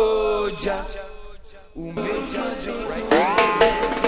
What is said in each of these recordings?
Oh, made Jah right?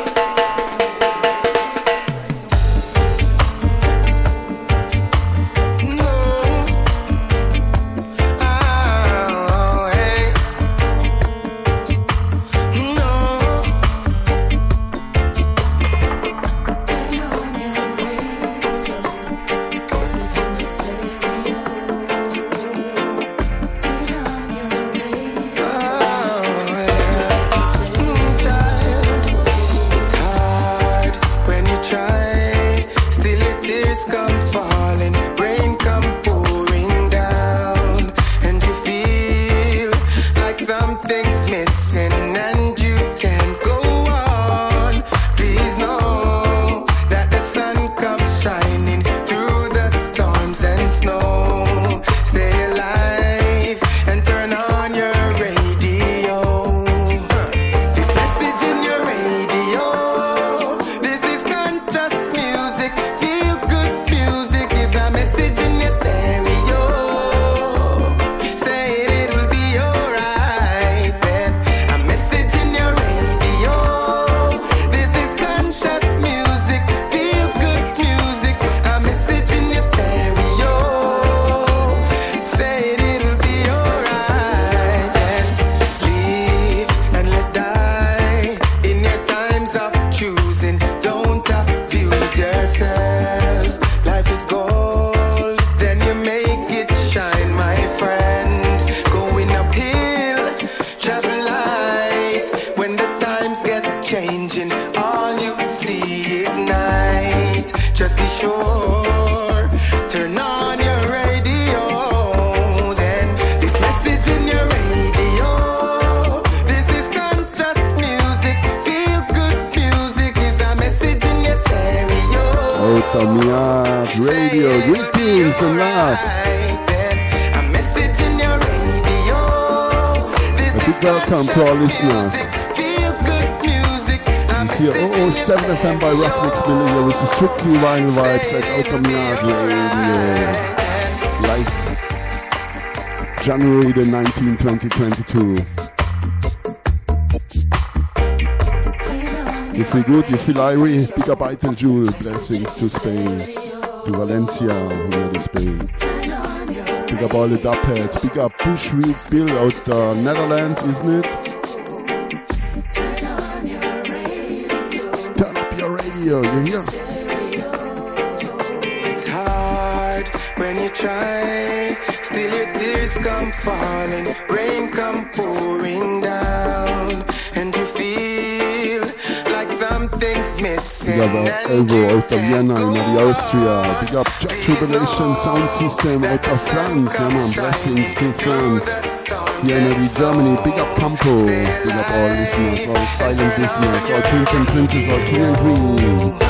Irie, big up Itel Jewel, blessings to Spain, to Valencia, here to Spain. Big up all the dubheads, big up Bushwick Bill out the Netherlands, isn't it? Turn up your radio, you hear? It's hard when you try, still your tears come falling, out of Vienna in Austria. Big up Jack Tribulation Sound System out of France. Yeah man, blessings to France. Here in Germany, big up Campo. Big up all listeners, all silent listeners, all prince and all king and queens.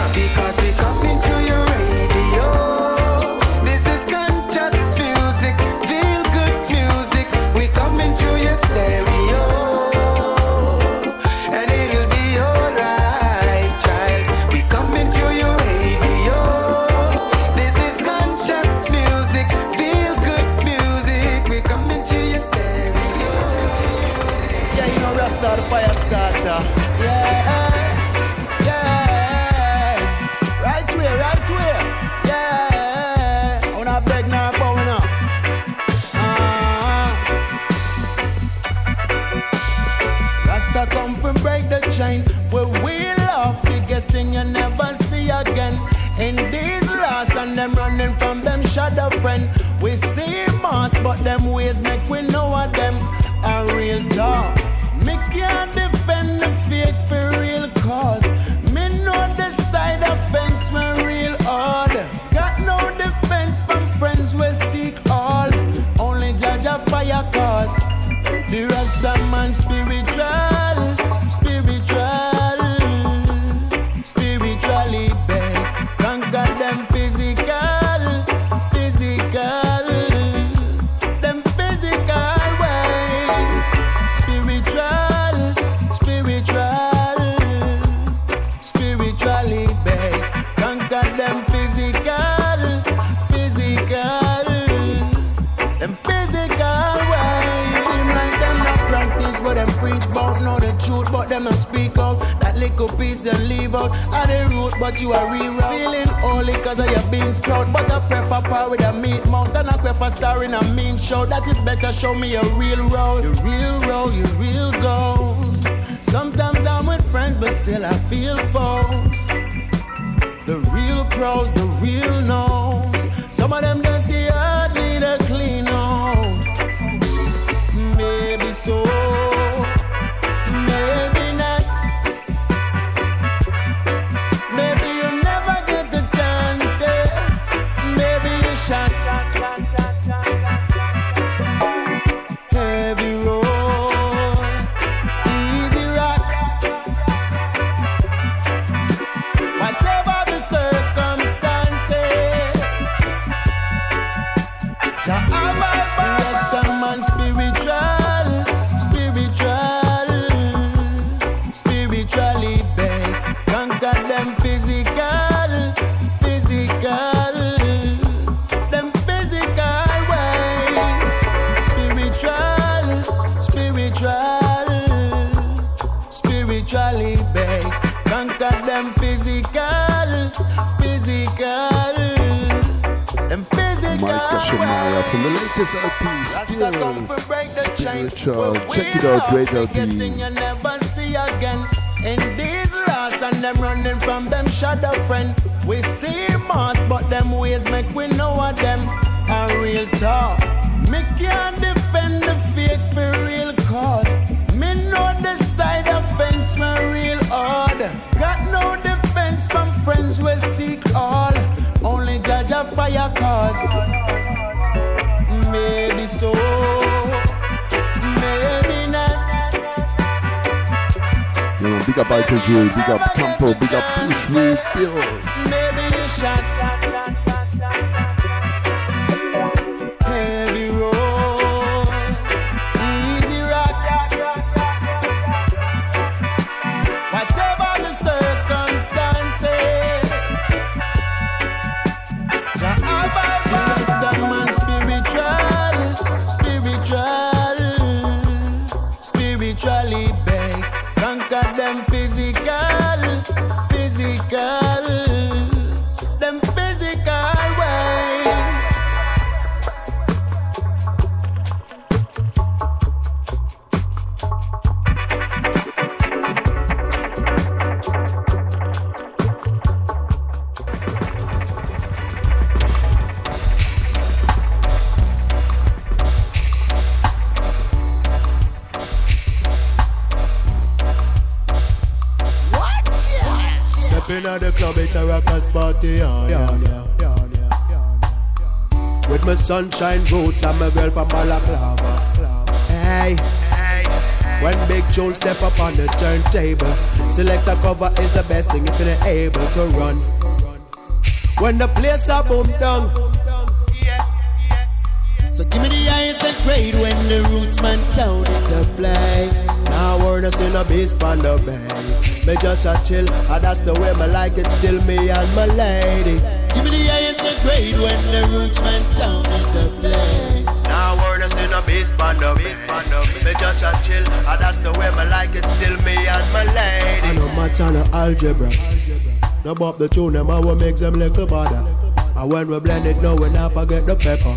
Show. That is better, show me a real road. Your real Check we big up Campo, big up Push Me Bill. Sunshine roots and my girl from Balaclava. Hey, when Big Jones step up on the turntable, select a cover is the best thing if you're able to run. When the place a boom down, So give me the highest grade when the roots man sound it to play. now we're not in a bass on the bass. Me just a chill, and that's the way me like it. Still me and my lady. Give me the highest grade when the roots man sound it to play. Now we're just in a bass band up, bass band up. Me just a chill, and that's the way me like it. Still me and my lady. I know my channel algebra. No bop the tune, them I will make them little bother. And when we blend it, no we not forget the pepper.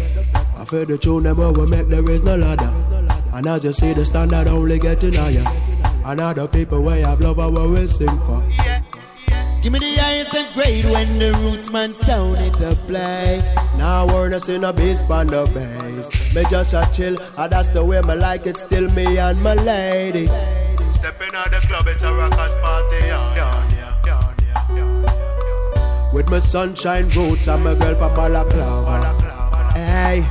I feel the tune, them I will make there is no ladder. And as you see, the standard only getting higher. And other people way have love, I will sing for. Give me the highest and grade when the roots man sound it to Now we're just in a bass band of bass. Me just a chill, and that's the way me like it. Still me and my lady. Stepping out the club, it's a rockers party. Yeah, yeah. With my sunshine roots and my girl from Balaclava. Hey.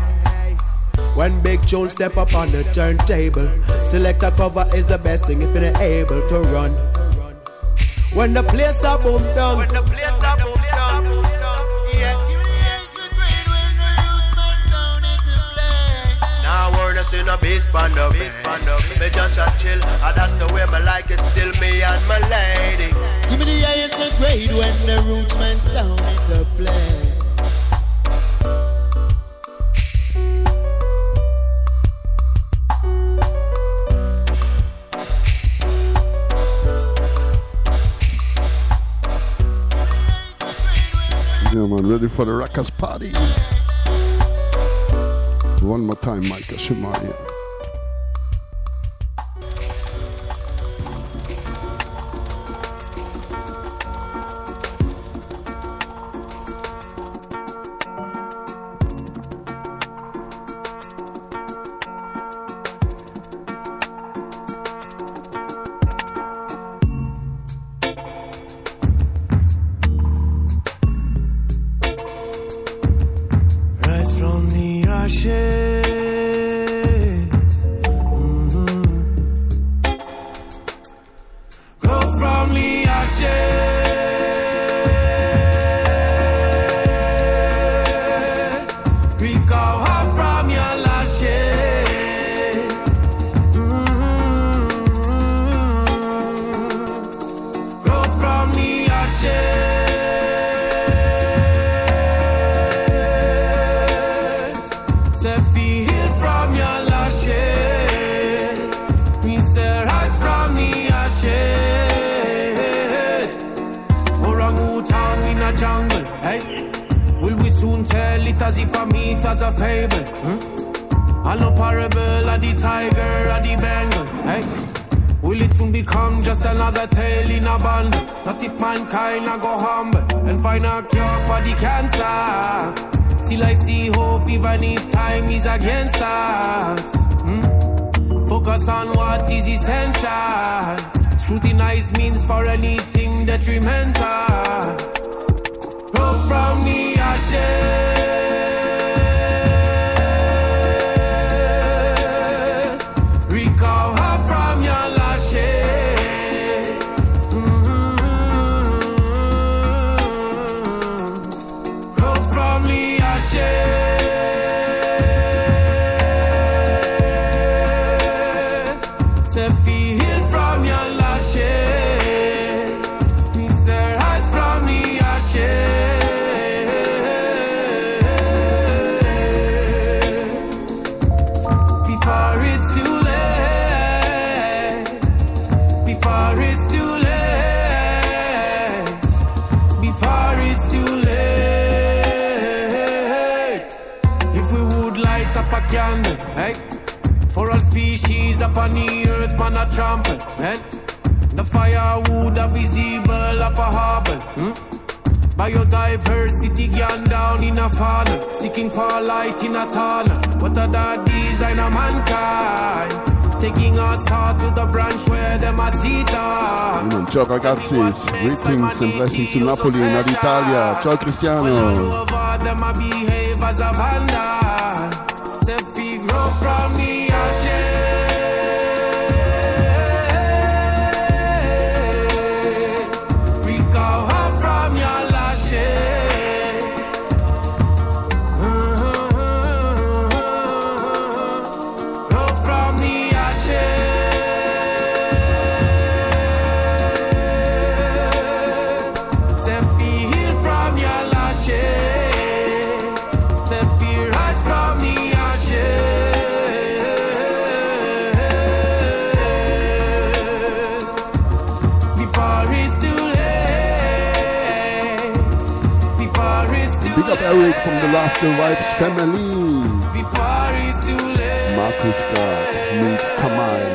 When Big Jones step up on the turntable, select a cover is the best thing if you're able to run. When the place a boom down, when the place a boom down, you see no bass band up, bass band up. Me just a chill, and that's the way me like it. Still me and my lady. Give me the highest of grade when the roots man sound it a play. Yeah, man, ready for the Rockers party. One more time, Micah Shemaiah. Greetings and blessings to Napoli and Italia. Ciao Cristiano. The Vibes family. Marcus Gad meets Tamal.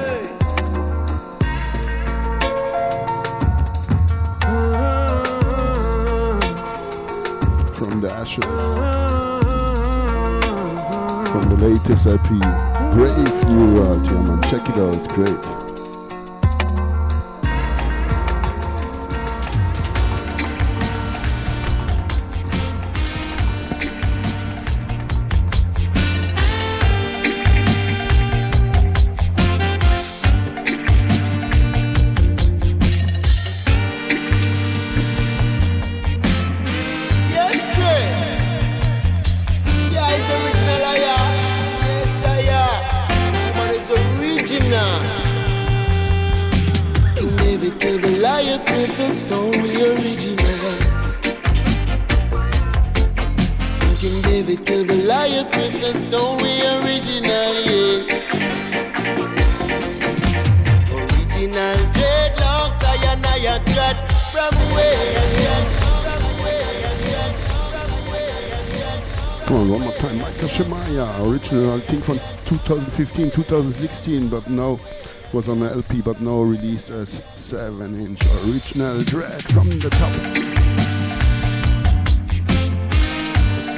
From the ashes. From the latest EP. Brave New World, yeah man. Check it out, great. 2016, but now was on the LP, but now released as 7-inch original track from the top.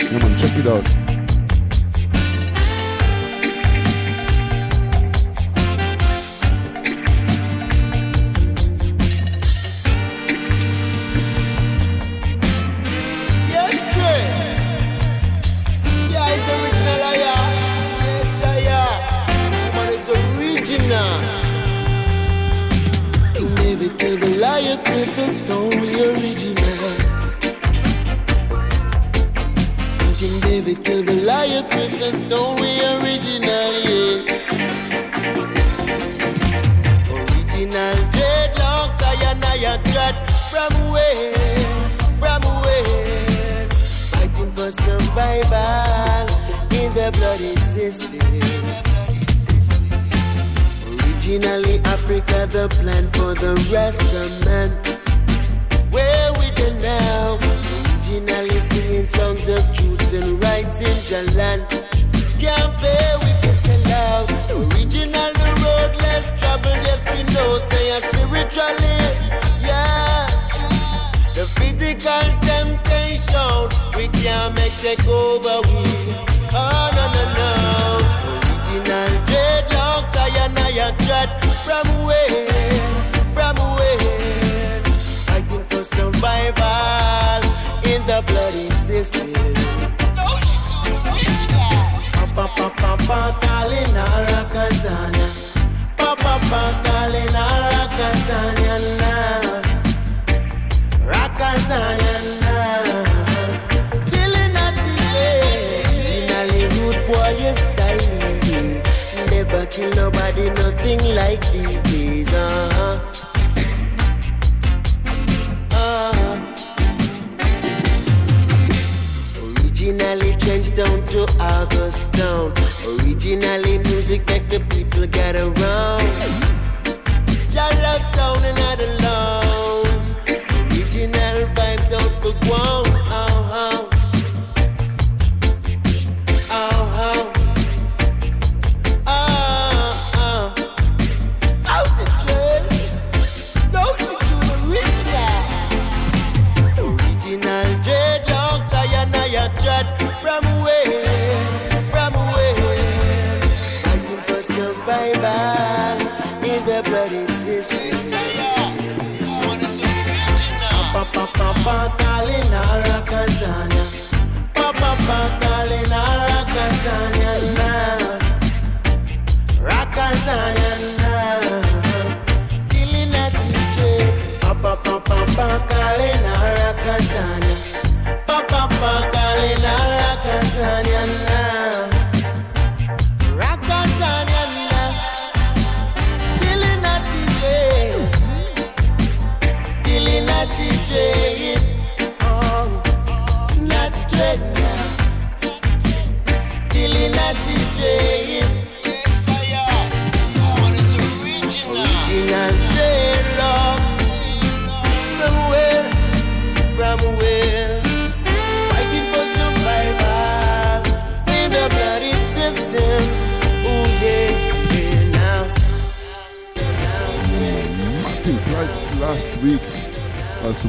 Come on, check it out.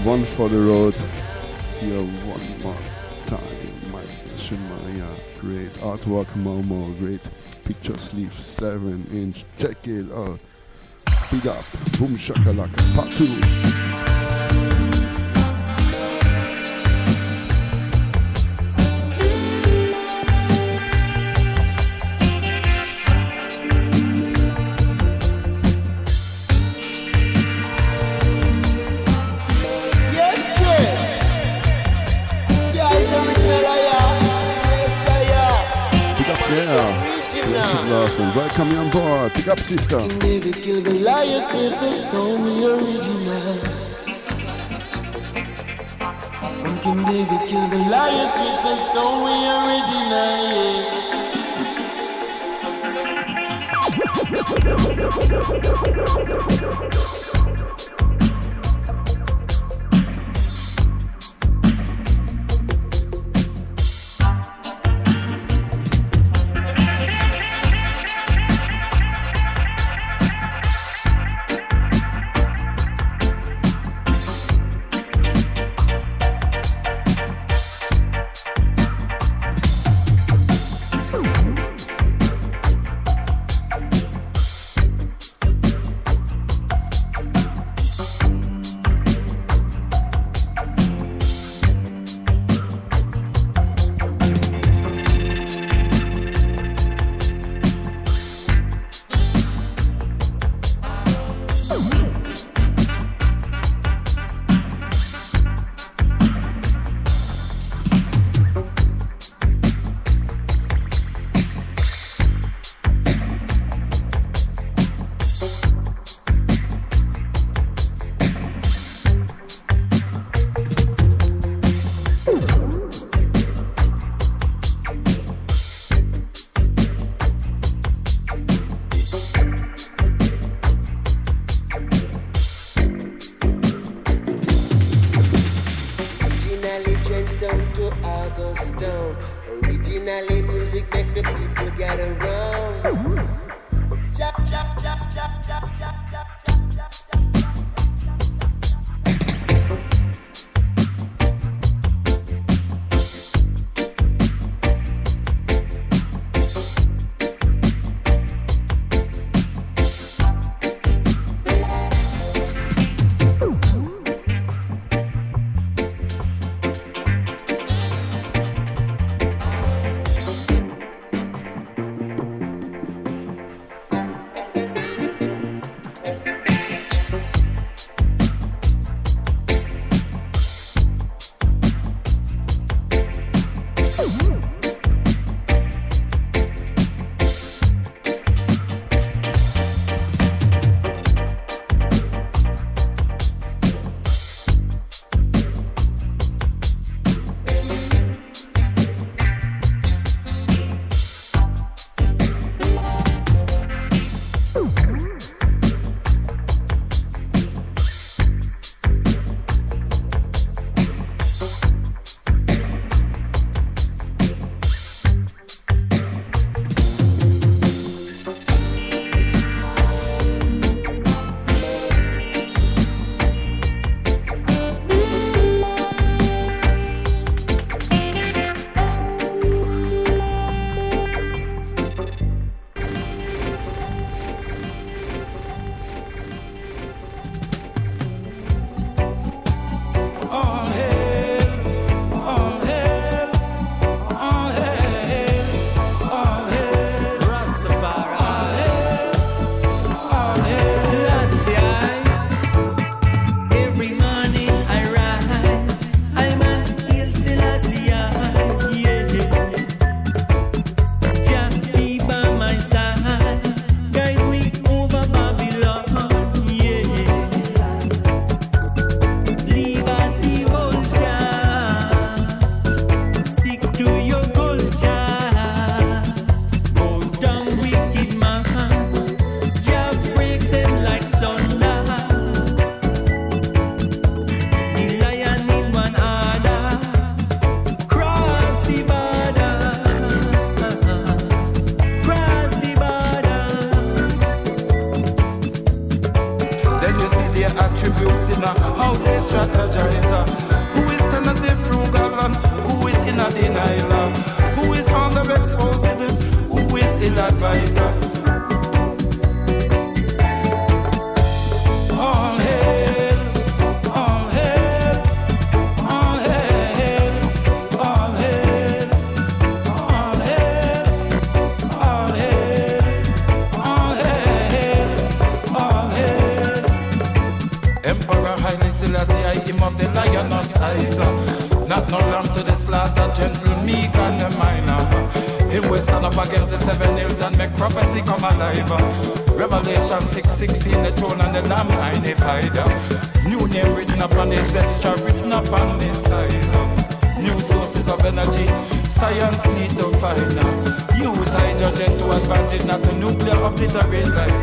One for the road. Here one more time. Micah Shemaiah, uh, great artwork, Momo, great picture sleeve, 7 inch. Check it out. Big up, boom shakalaka, part 2. coming on board. Pick up, sister. Can David killed Goliath with a stone original? From King David killed Goliath with a stone original, yeah. Hold How Him will stand up against the seven hills and make prophecy come alive. Revelation 6:16, the throne and the lamb magnified. New name written upon his vesture, written upon his size. New sources of energy, science need to find. Use hydrogen to advantage, not the nuclear obliterate life.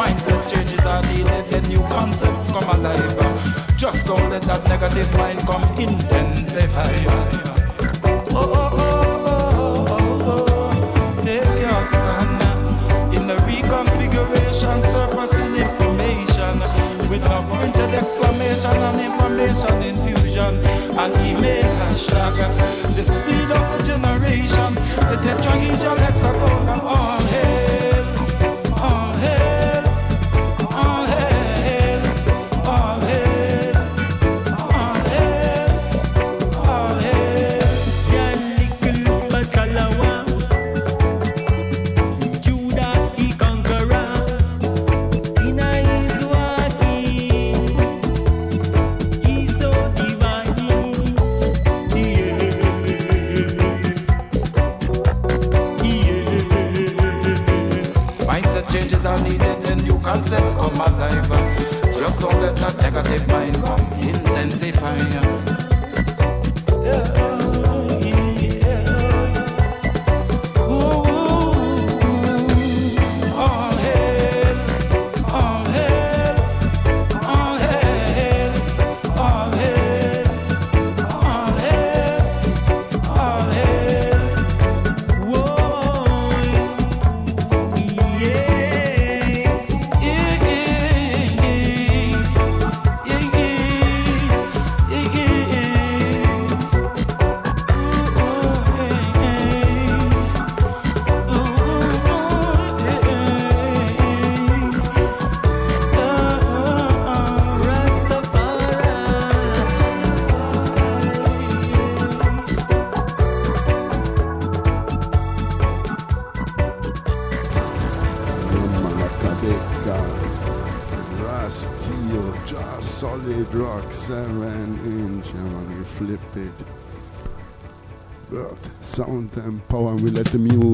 Mindset changes are needed, the new concepts come alive. Just don't let that negative mind come intensify. Oh, oh, oh. In the reconfiguration, surfacing information with a printed exclamation and information infusion. And he made a shock. The speed of the generation, the tetrahedral hexagon and all. Hey. But sound and power will let the use.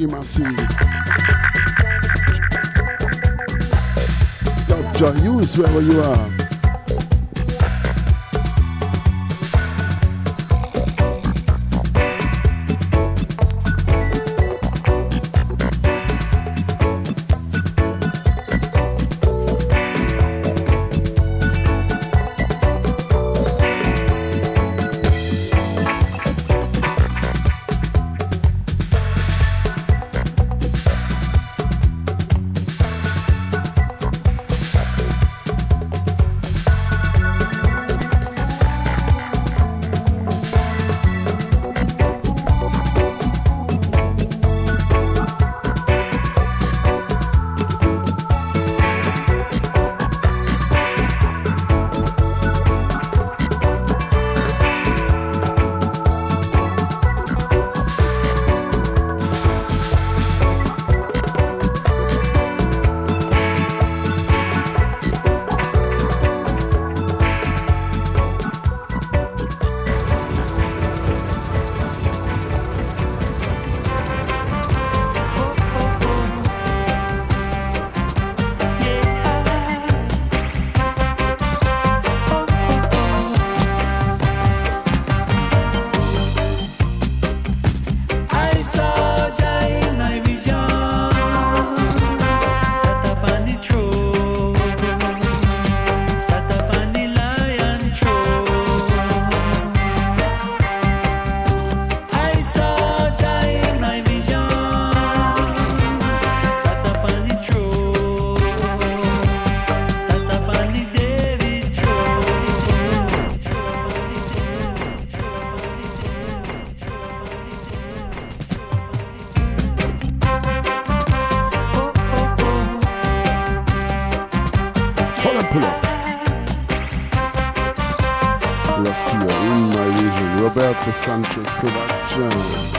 reggae massive. Dr. Use wherever you are. Vision. Roberto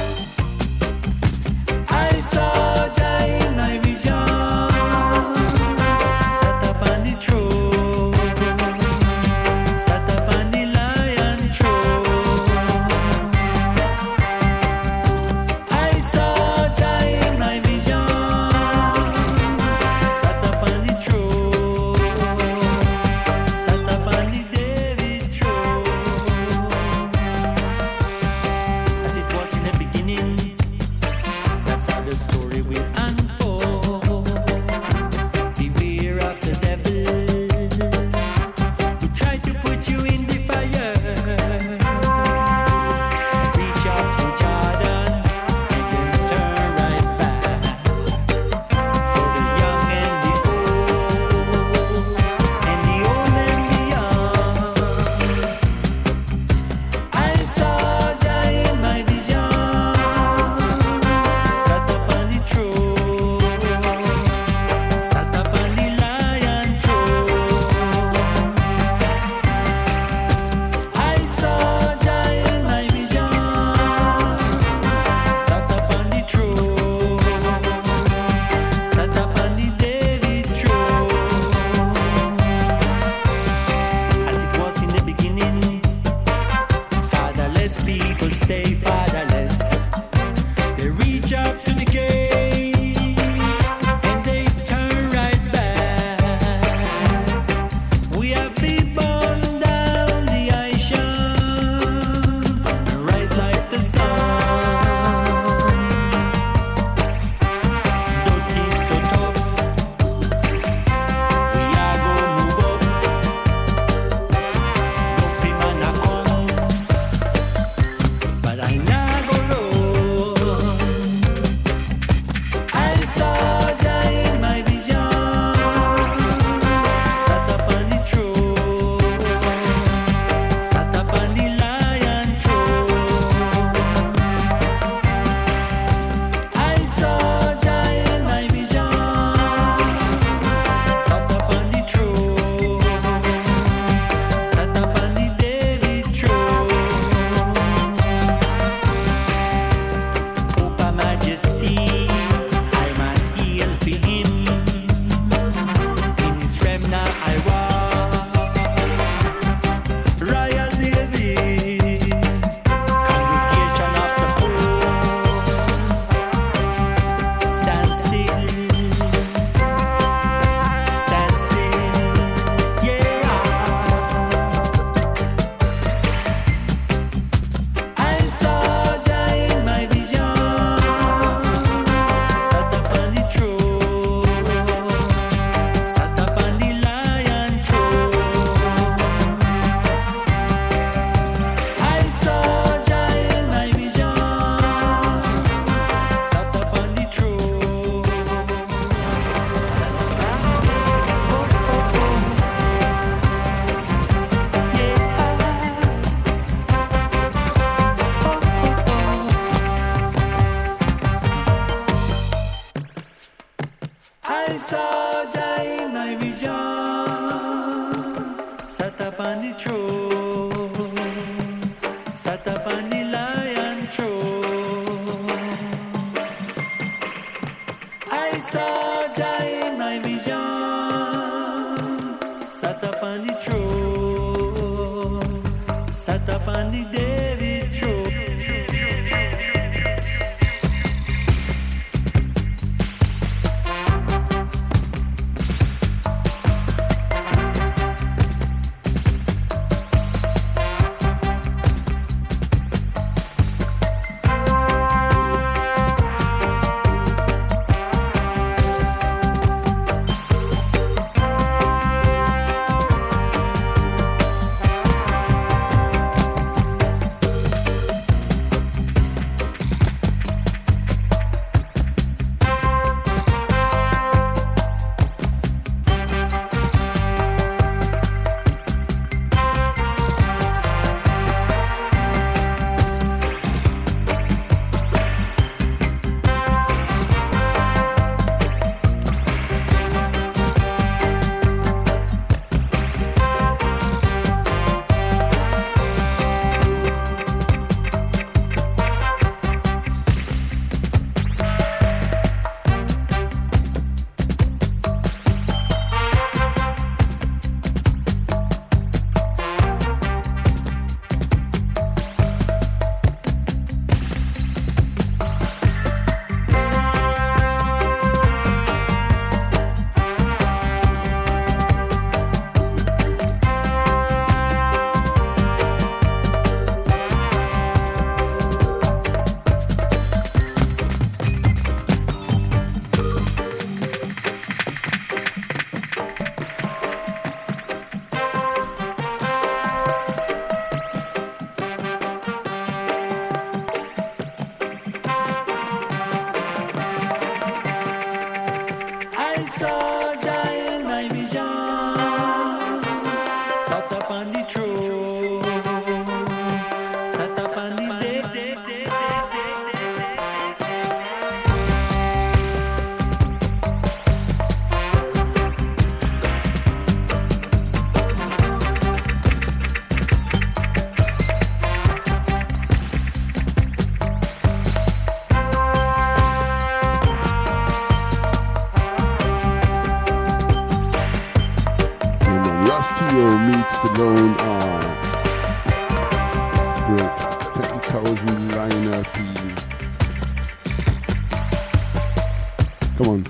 Come on,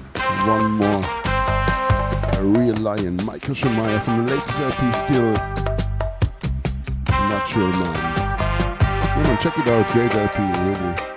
one more. A real lion, Micah Shemaiah from the latest LP, still Natural Man. Come on, check it out, great LP, really.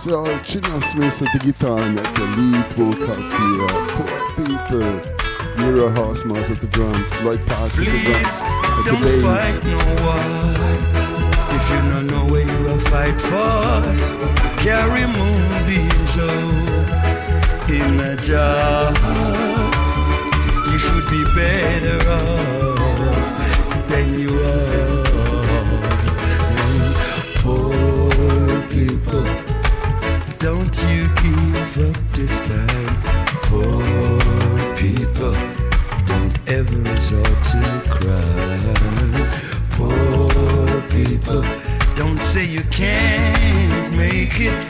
Sanchez production. Chinna Smith at the guitar and at the lead vocals here. Uh, Poor people. Mira Horsemouth at the drums. Lloyd Park at the drums. At don't fight no war. If you don't know where you will fight for, carry moonbeams out in a jar. You should be better off can't make it.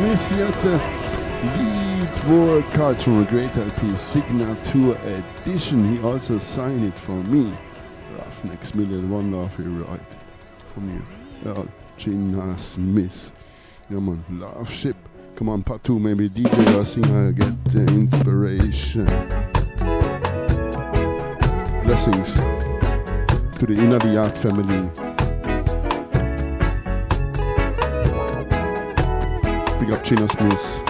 Messiatta. Lead vocals from a great LP, Signature Edition. He also signed it for me. Ruffneck Smille One Love, right? From you. Uh, Chinna Smith. come on Love Ship. Come on, part two. Maybe DJ or singer get the inspiration. Blessings to the Inna de Yard family. Gabczyna Smith.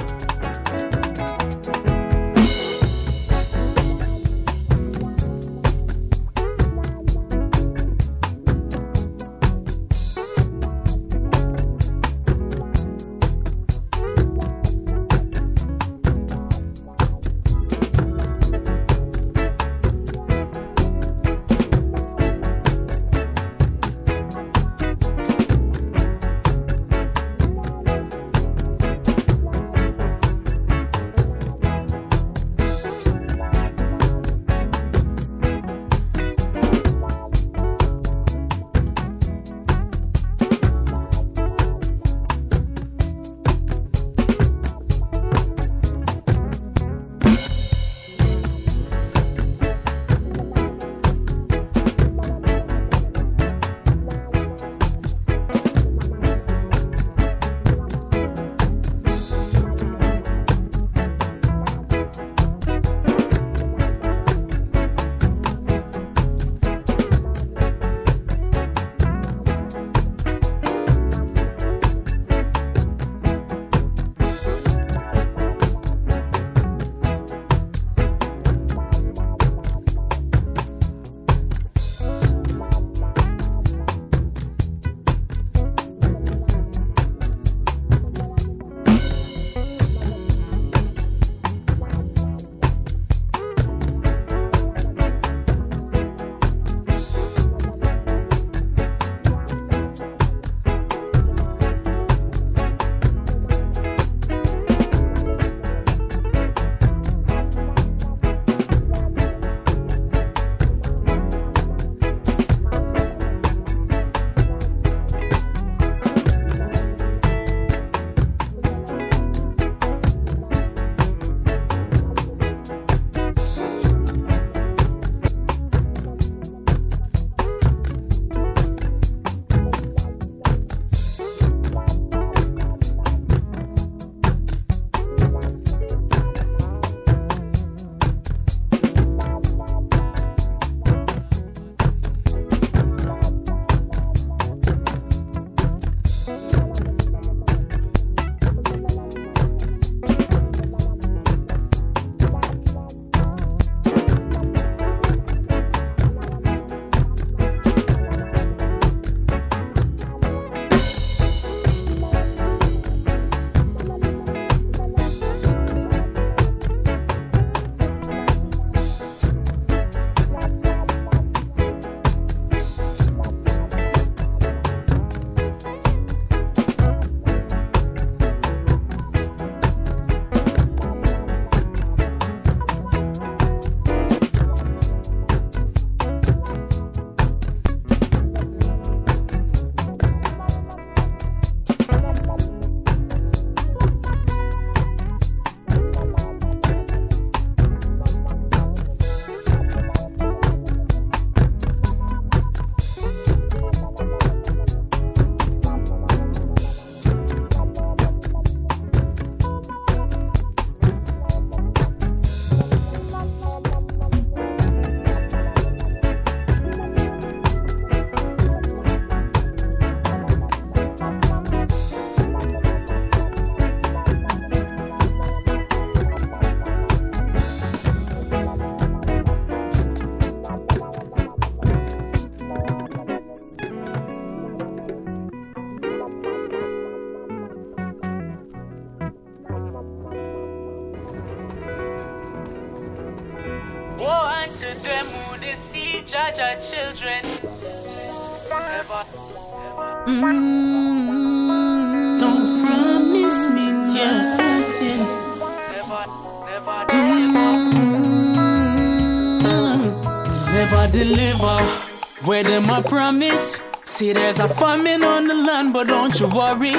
Famine on the land, but don't you worry.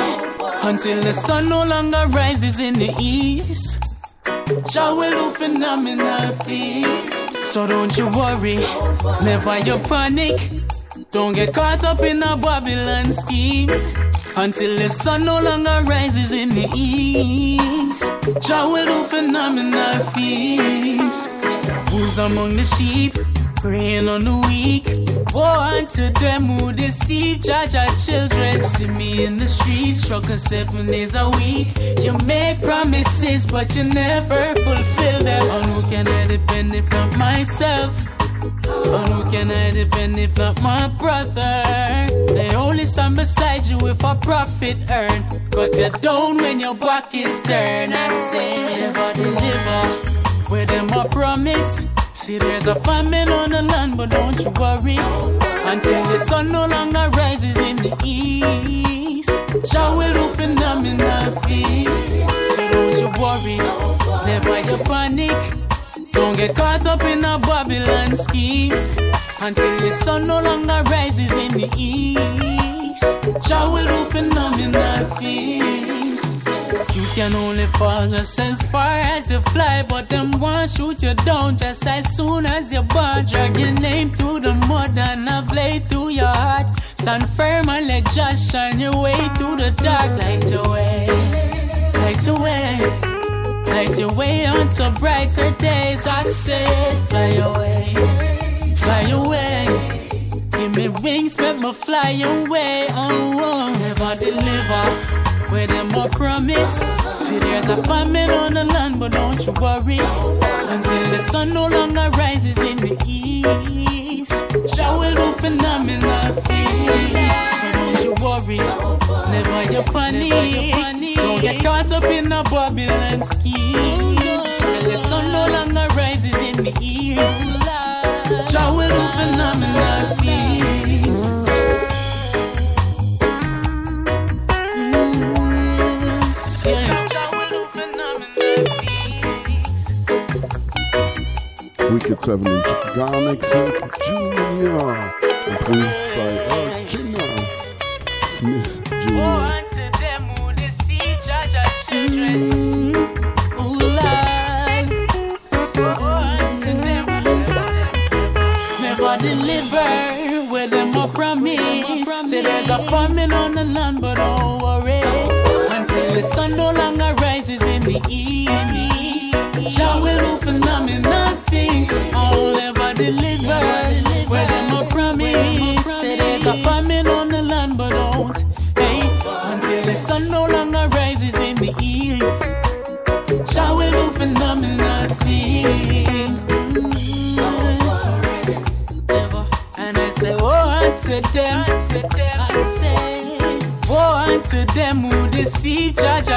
Until the sun no longer rises in the east. Jah will do phenomenal things. So don't you worry, never you panic. Don't get caught up in a Babylon schemes. Until the sun no longer rises in the east. Jah will do phenomenal things. Who's among the sheep? Praying on the weak. Woe unto them who deceive, judge our children. See me in the streets, struggling seven days a week. You make promises, but you never fulfill them. On who can I depend if not myself? On who can I depend if not my brother? They only stand beside you if a profit earn. But you don't when your back is turned. I say, never deliver. Where them a promise? See, there's a famine on the land, but don't you worry. Until the sun no longer rises in the east. Jah will do phenomenal things. So don't you worry, never you panic. Don't get caught up in a Babylon schemes. Until the sun no longer rises in the east. Jah will do phenomenal things. You can only fall just as far as you fly, but them want shoot you down just as soon as you're. Drag your name through the mud and a blade through your heart. Stand firm and let just shine your way through the dark. Lights your way, light your way, light your way onto brighter days. I said, fly away, fly away. Give me wings, let me fly away. Oh, oh. never deliver where them more promise. See, there's a famine on the land, but don't you worry. Until the sun no longer rises in the east, Jah will do phenomenal things. So don't you worry, never you panic. Don't get caught up in a Babylon scheme. Till the sun no longer rises in the east, Jah will do phenomenal things. Wicked 7 inch Garnett Silk Jr. Produced by Earl Chinna Smith Jr. I'll never deliver where them a promise. Say there's a famine on the land, but don't. Hey, until the sun no longer rises in the east. Jah will do phenomenal things. Mm. Never. And I say, woe unto them. I say, woe unto them who deceive, judge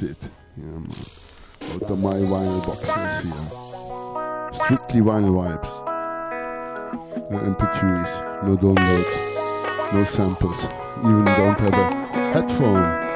it. Yeah, man. Out of my vinyl boxes here. Strictly vinyl vibes. No MP3s, no downloads, no samples. Even don't have a headphone.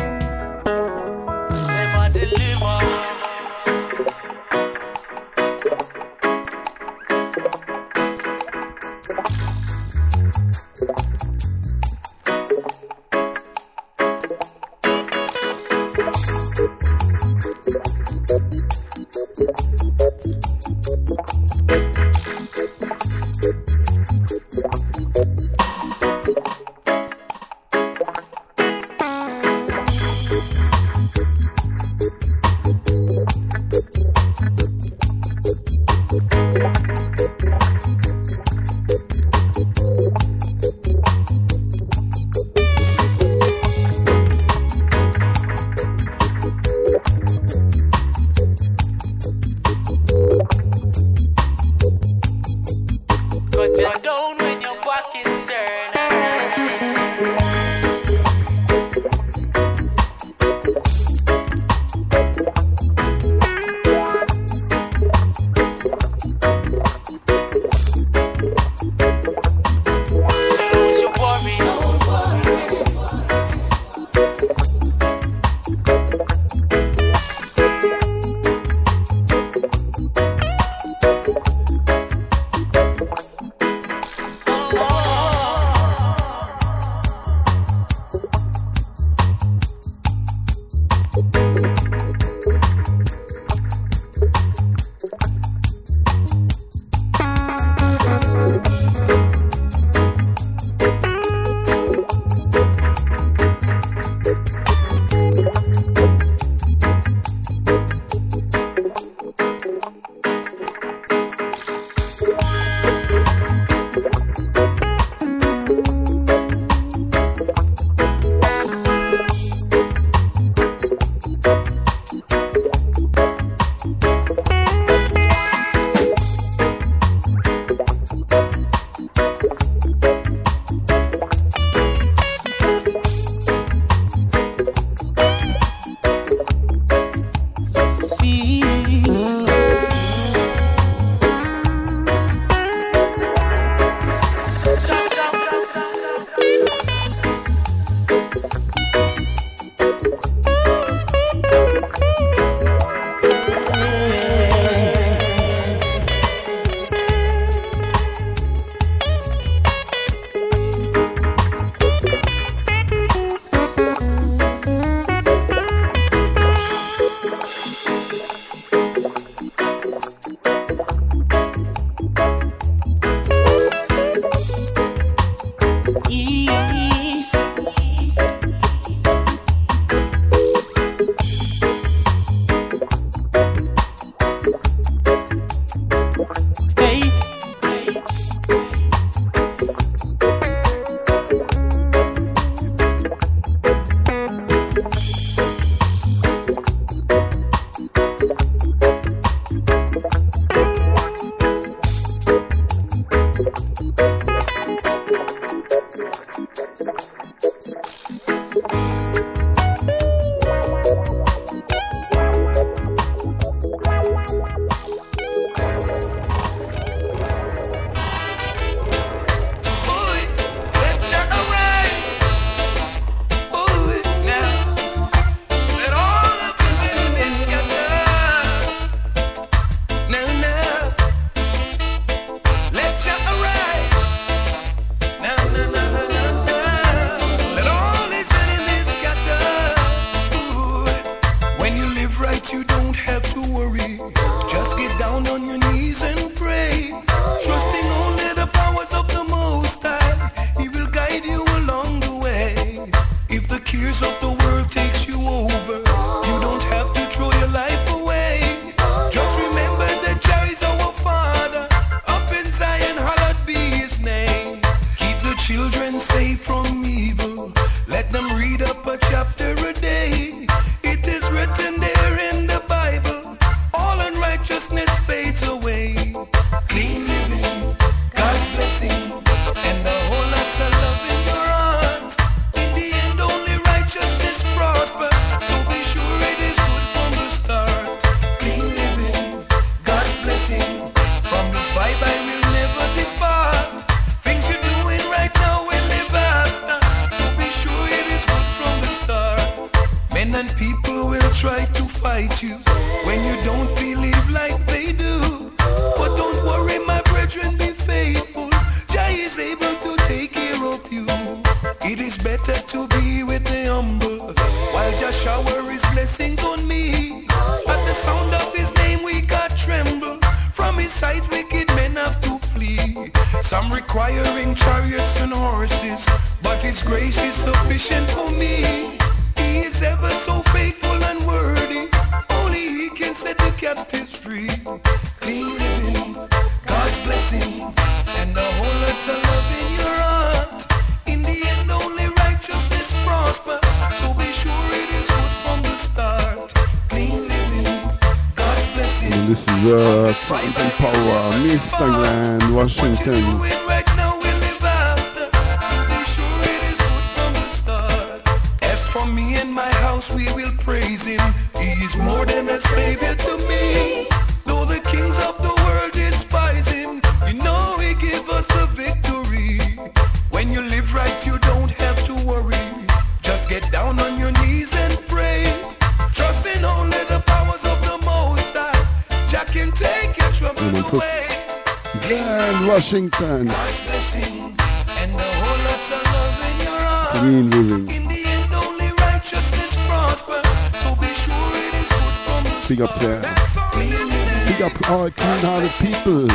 Tudo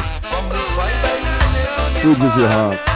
de errado.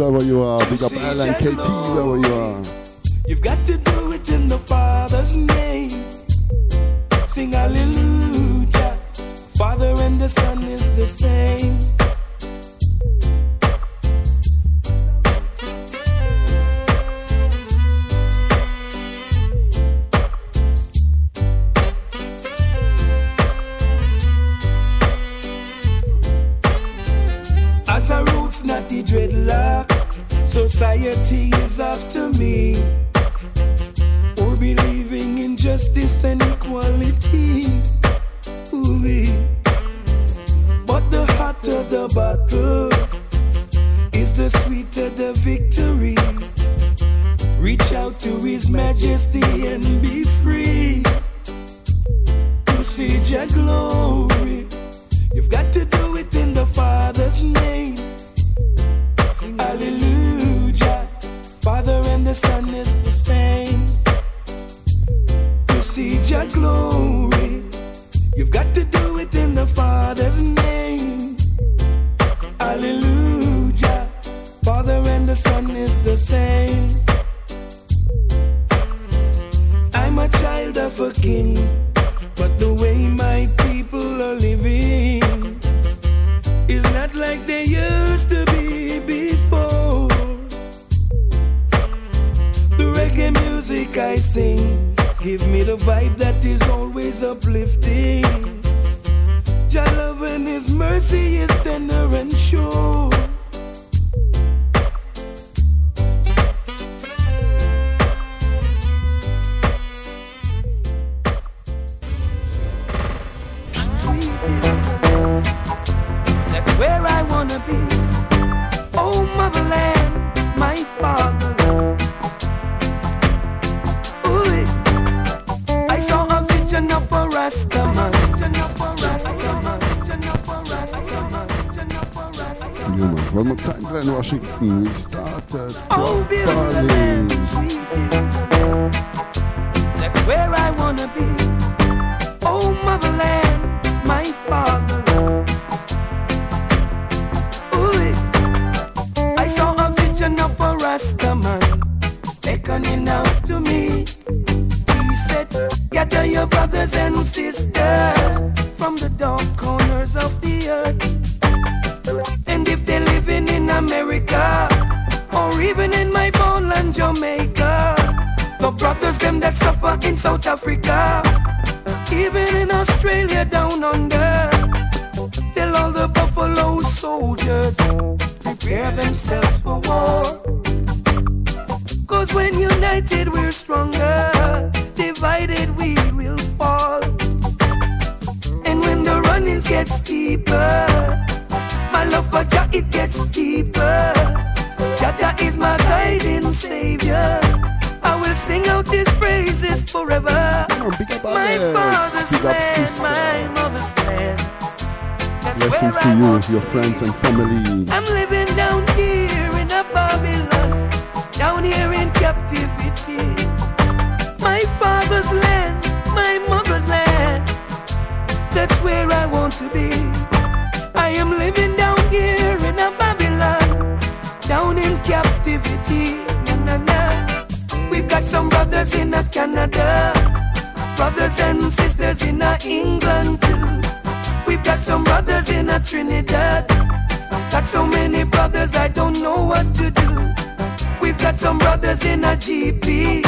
wherever you are. Big up Alan KT wherever you are. justice and equality. Ooh-wee. But the hotter the battle is, the sweeter the victory. Reach out to His Majesty and be free. Proceed your glory. You've got to do it in the Father's name. Hallelujah. Father and the Son is glory. You've got to do it in the Father's name. Hallelujah. Father and the Son is the same. I'm a child of a king. is uplifting. Your love and His mercy is tender and sure. One more time, Glen Washington. We started Oh, you, your friends and family. I'm living down here in a Babylon, down here in captivity. My father's land, my mother's land, that's where I want to be. I am living down here in a Babylon, down in captivity. Na, na, na. We've got some brothers in a Canada, brothers and sisters in a England Trinidad. Got so many brothers, I don't know what to do. We've got some brothers in a GP.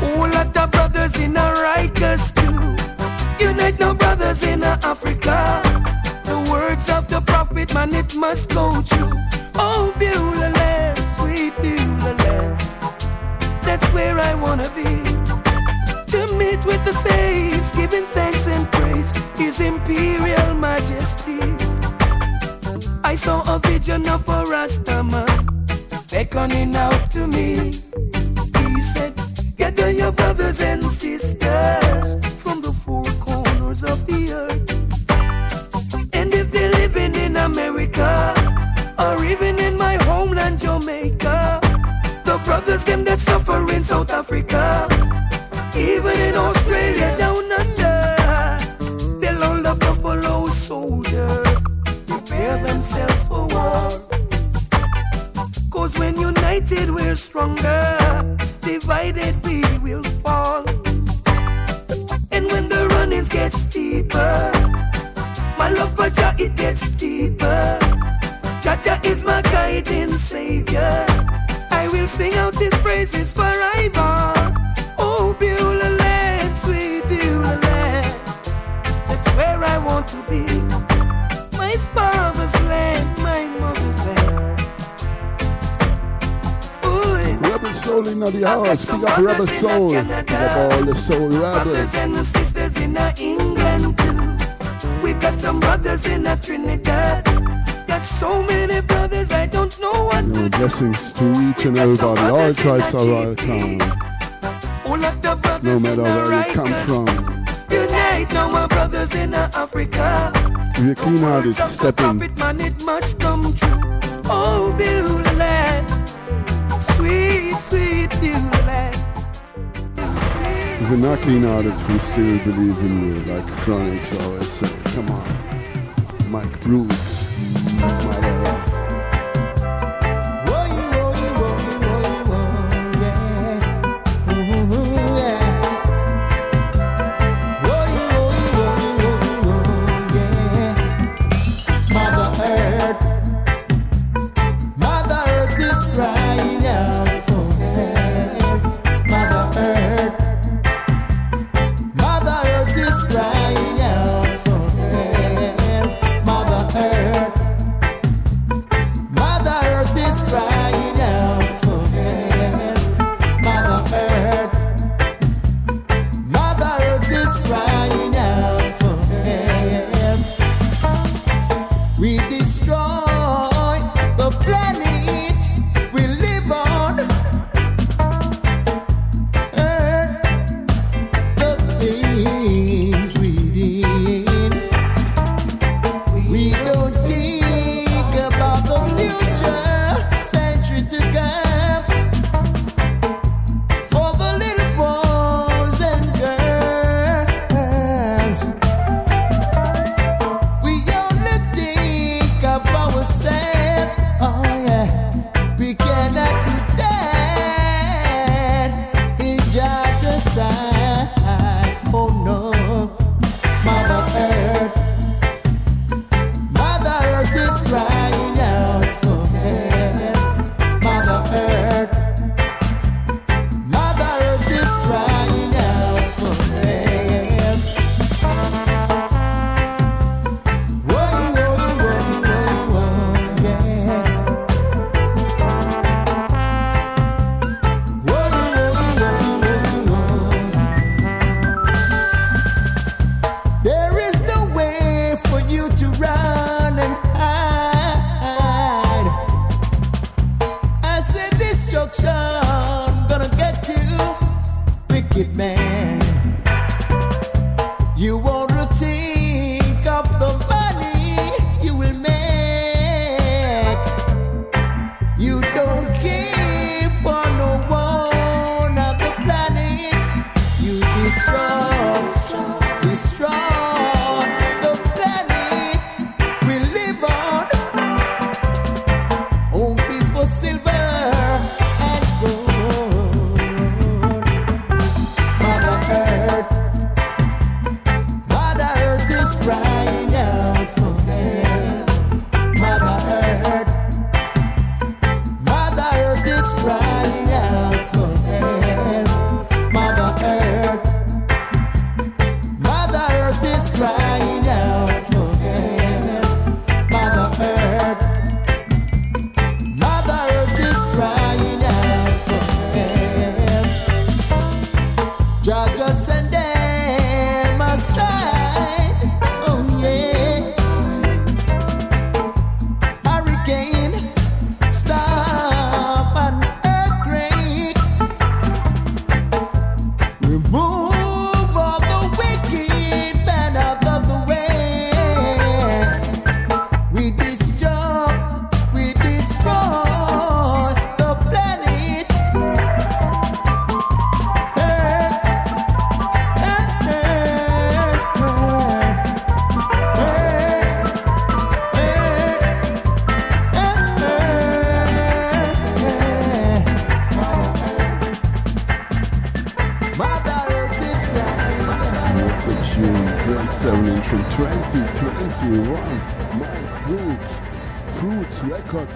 Whole lot of brothers in a Rikers too. Unite no brothers in a Africa. The words of the prophet, man, it must go true. Oh, Beulah land, sweet Beulah land. That's where I wanna be. To meet with the saints, giving thanks and praise, His Imperial Majesty. I saw a vision of a Rastaman beckoning out to me. He said, Gather your brothers and sisters from the four corners of the earth. And if they're living in America or even in my homeland, Jamaica, the brothers them that suffer in South Africa, Soul in the house. Big up Rebel Soul. Big up all the soul rebels. And the sisters in England too. We've got some brothers in uh, Trinidad. Got so many brothers, I don't know what You know, blessings to each and everybody. All tribes are all of No matter where you come from. Unite now, my brothers in Africa. If you're clean hearted, Words step in. prophet, man, it must come true. Oh, Beulah sweet, sweet you're not clean hearted, we still believe in you, like Chronixx always say. Come on. Mike Bruce.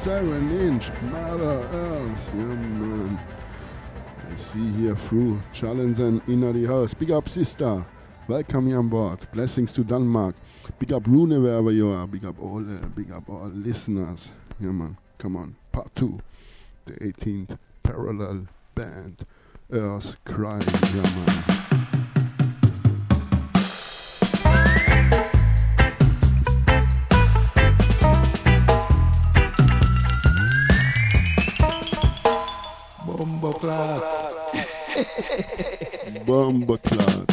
7 inch, Mother Earth. Yeah, man. I see here through Challenge and Inner the House. Big up, sister. Welcome here on board. Blessings to Denmark. Big up Rune wherever you are. Big up all, uh, big up all listeners. Yeah, man. Come on. Part 2. The 18th parallel band. Earth Crying. Yeah, man. Bumbleclad.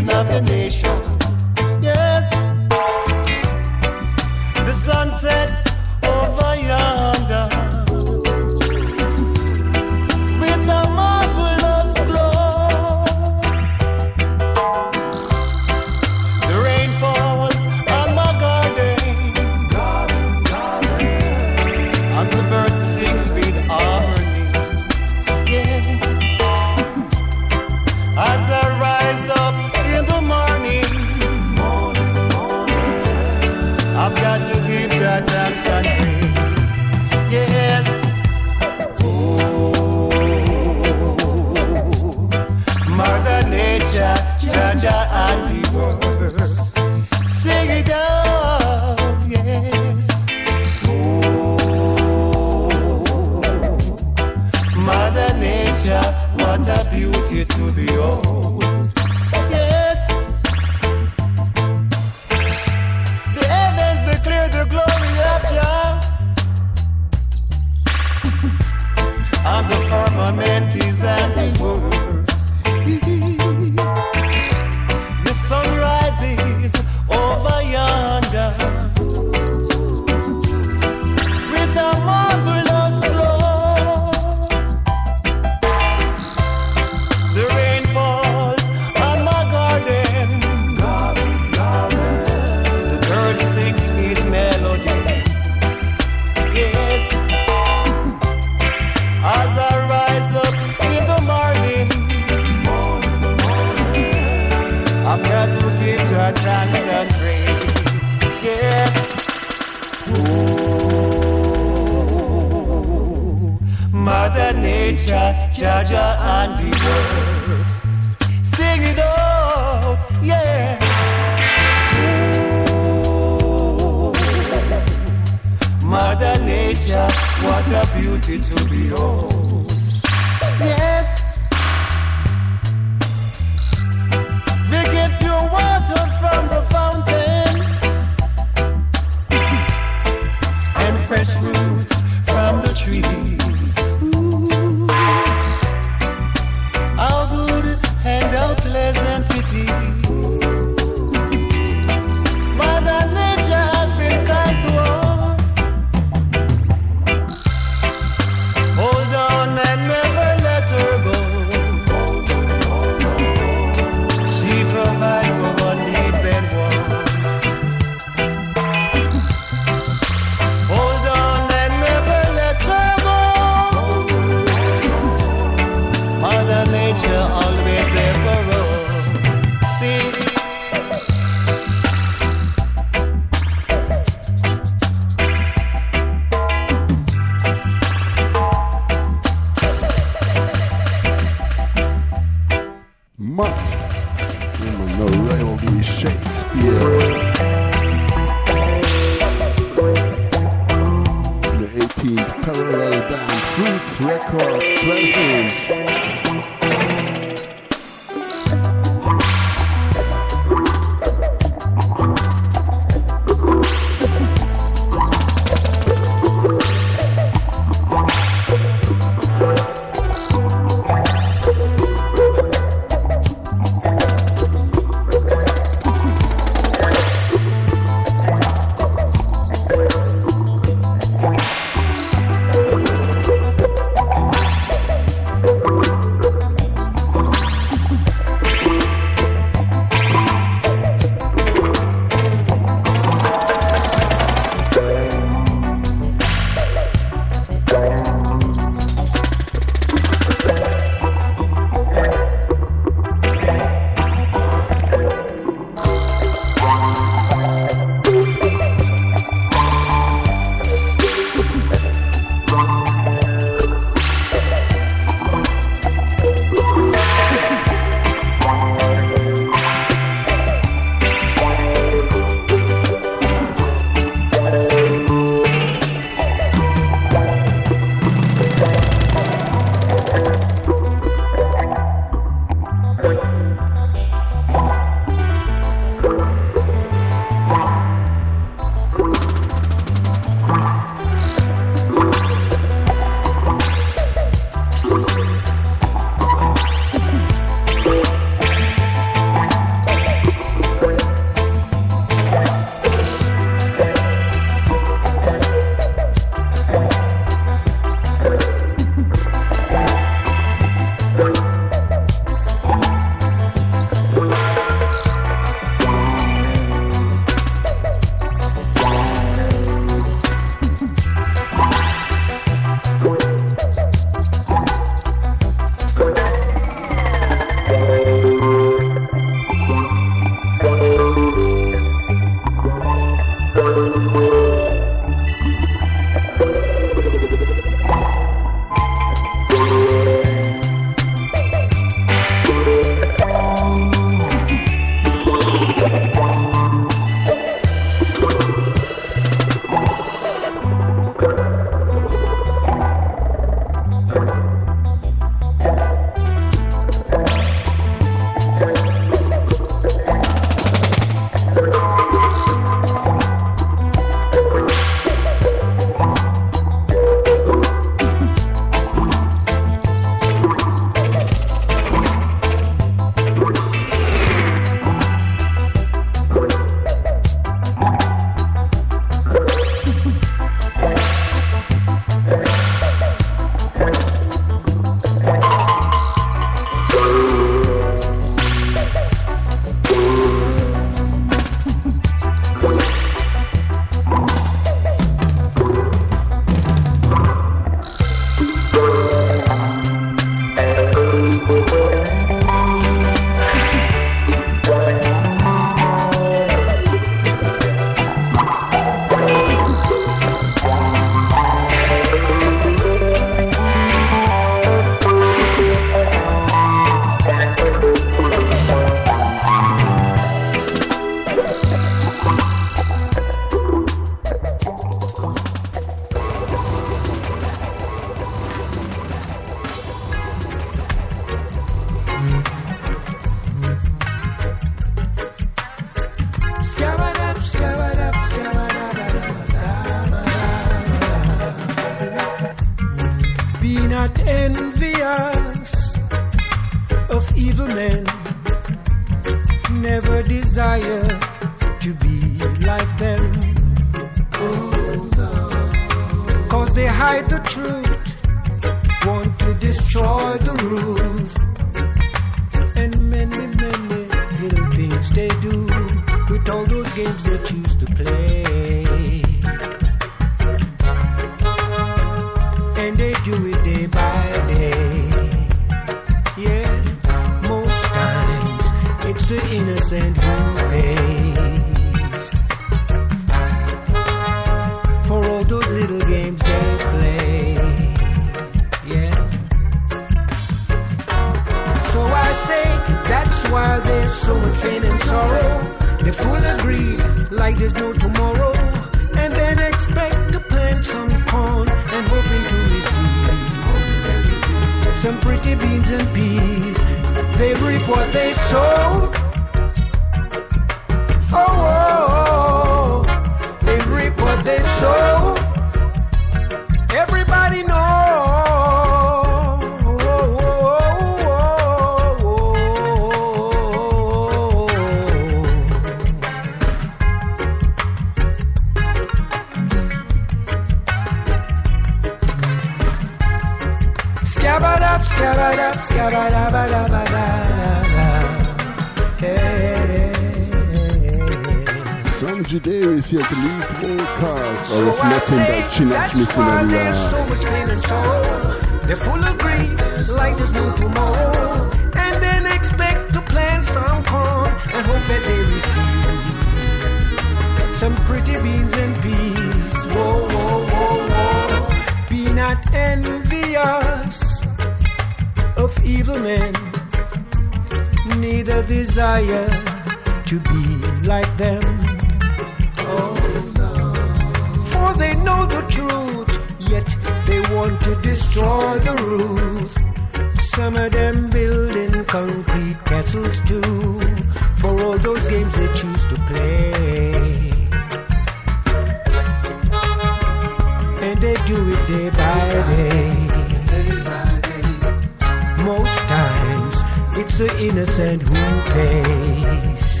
Innocent who pays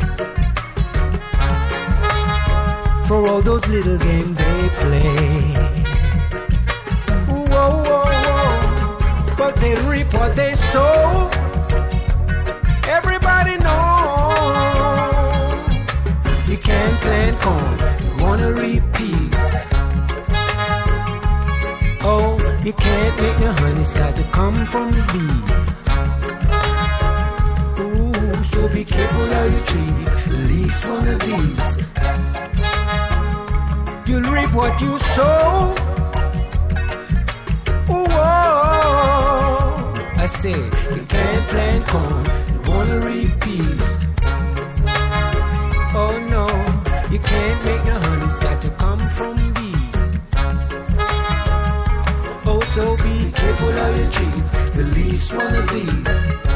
for all those little games they play. Whoa, whoa, whoa. But they reap what they sow. Everybody knows you can't plant corn, wanna reap peas. Oh, you can't make no honey, it's got to come from the be careful how you treat at least one of these. You'll reap what you sow. Whoa. I say you can't plant corn, you wanna reap peas. Oh no, you can't make no honey, it's got to come from bees. Oh, so be careful how you treat the least one of these.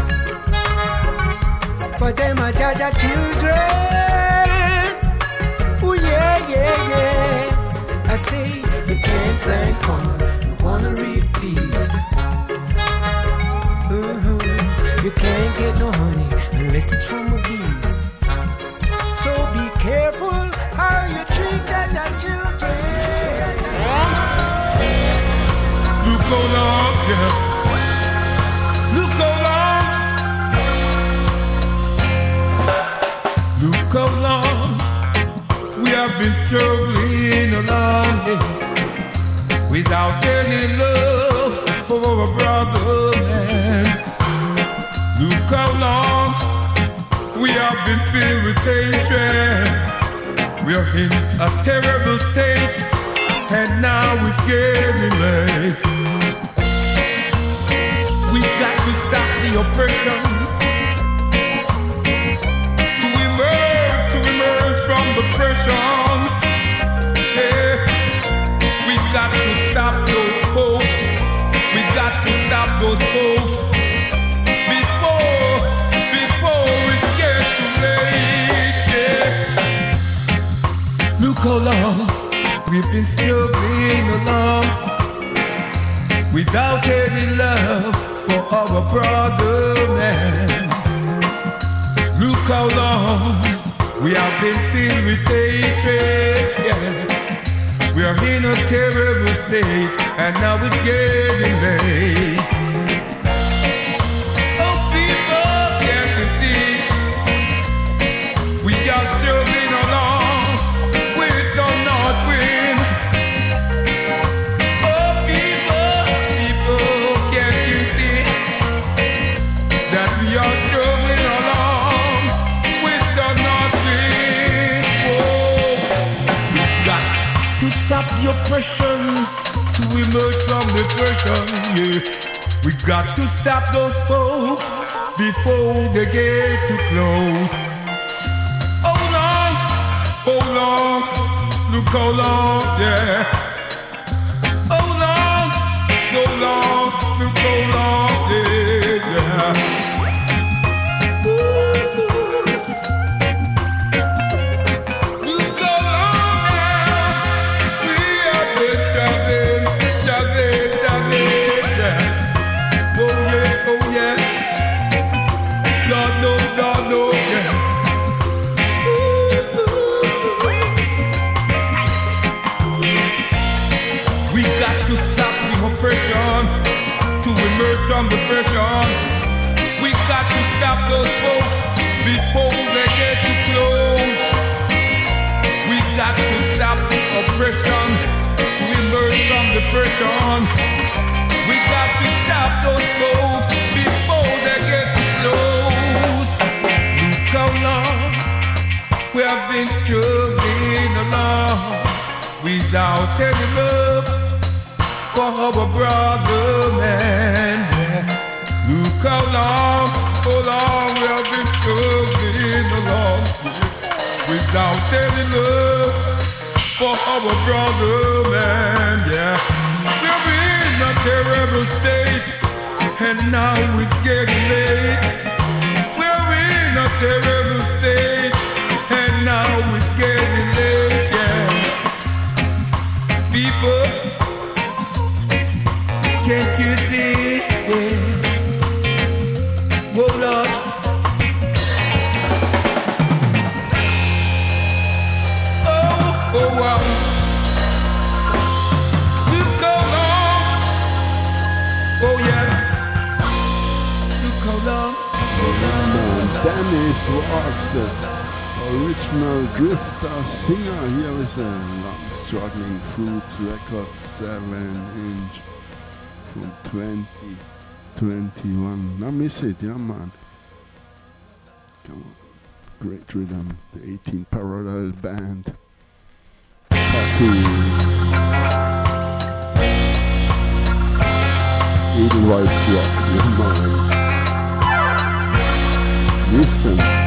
For them are Jah Jah children. Oh yeah, yeah, yeah. I say you can't plant corn, you wanna reap peas. Mhm. You can't get no honey unless it's from a bees. So be careful how you treat Jah Jah children. Look how long, yeah. We have been struggling along yeah, without any love for our brother man. Look how long we have been filled with hatred. We are in a terrible state, and now it's getting late. We've got to stop the oppression. To got to stop those folks. We got to stop those folks before, before it's get too late. Look how long we've been struggling along without any love for our brother man. Look how long we have been filled with hatred. Yeah. We are in a terrible state, and now it's getting late. Oppression, to emerge from depression. Yeah, we got to stop those folks before they get too close. Hold on, hold on, look how long, yeah. Been struggling along without any love for our brother man. Yeah. Look how long, how long we have been struggling along without any love for our brother man. Yeah, we're in a terrible state, and now it's getting late. We're in a terrible original drifter singer. Here is a long struggling Fruits Records 7 inch from 2021. I miss it, yeah, man. Come on. Great rhythm. The 18 Parallel Band. Edelweiss Rock, yeah, man. Listen.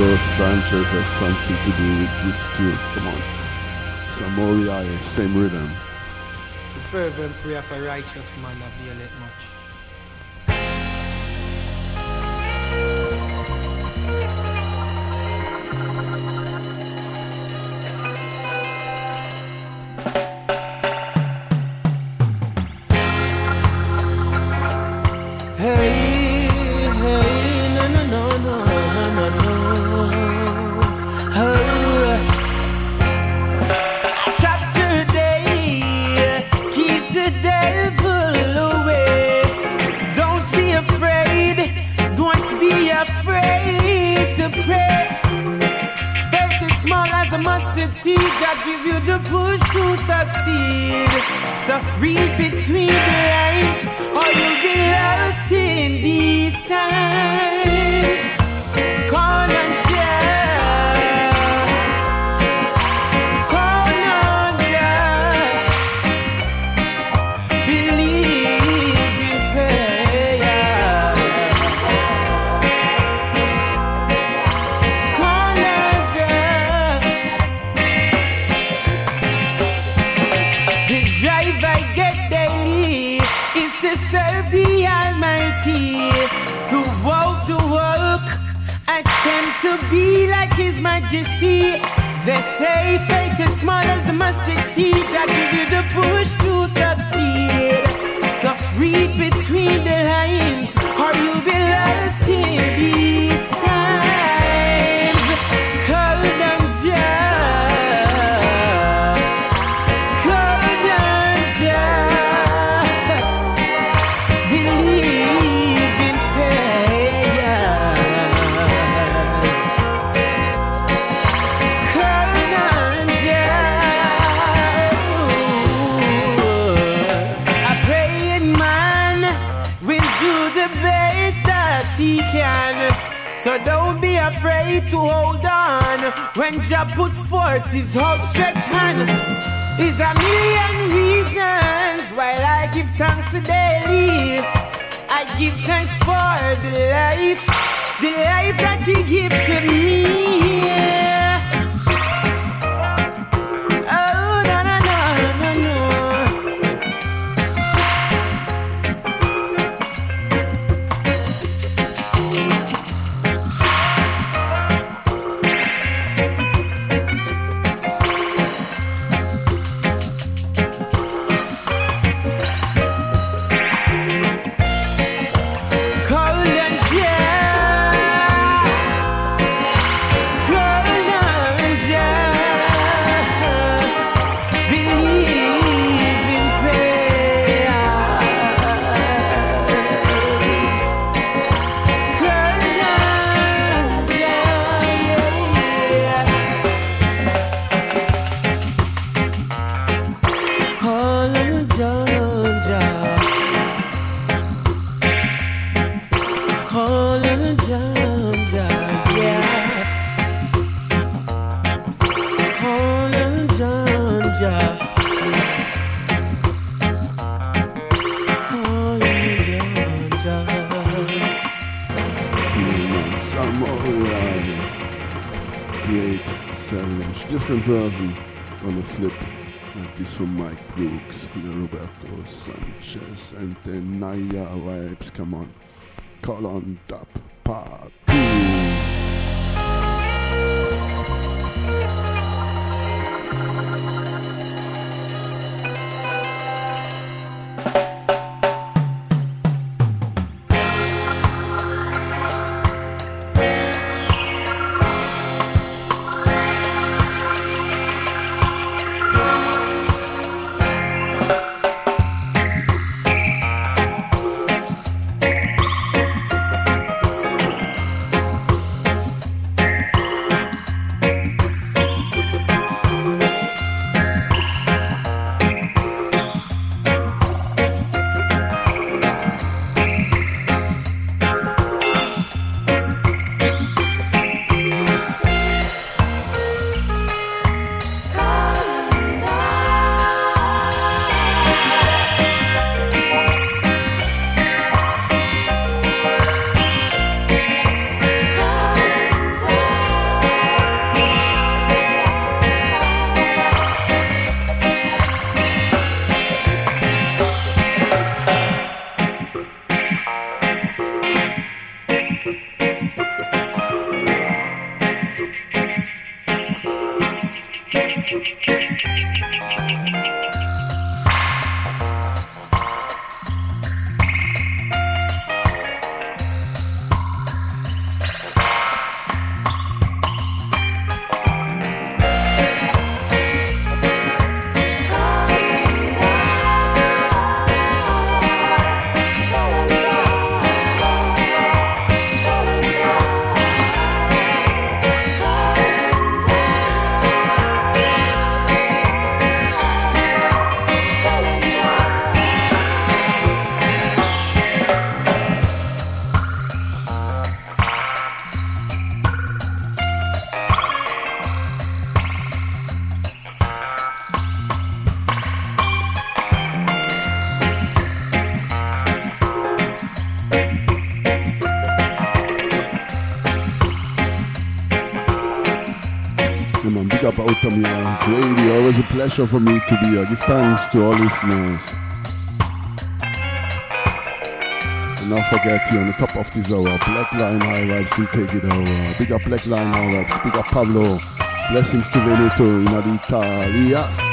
Roberto Sanchez has something to do with this tune. Come on. Some more uh, same rhythm. The fervent prayer for righteous man and then Naya vibes. Come on, call on top pleasure for me to be here. Give thanks to all listeners. And don't forget here on the top of this hour, Black Line High Vibes will take it over. Big up Black Line High Vibes, big up Pablo. Blessings to Veneto in Italia.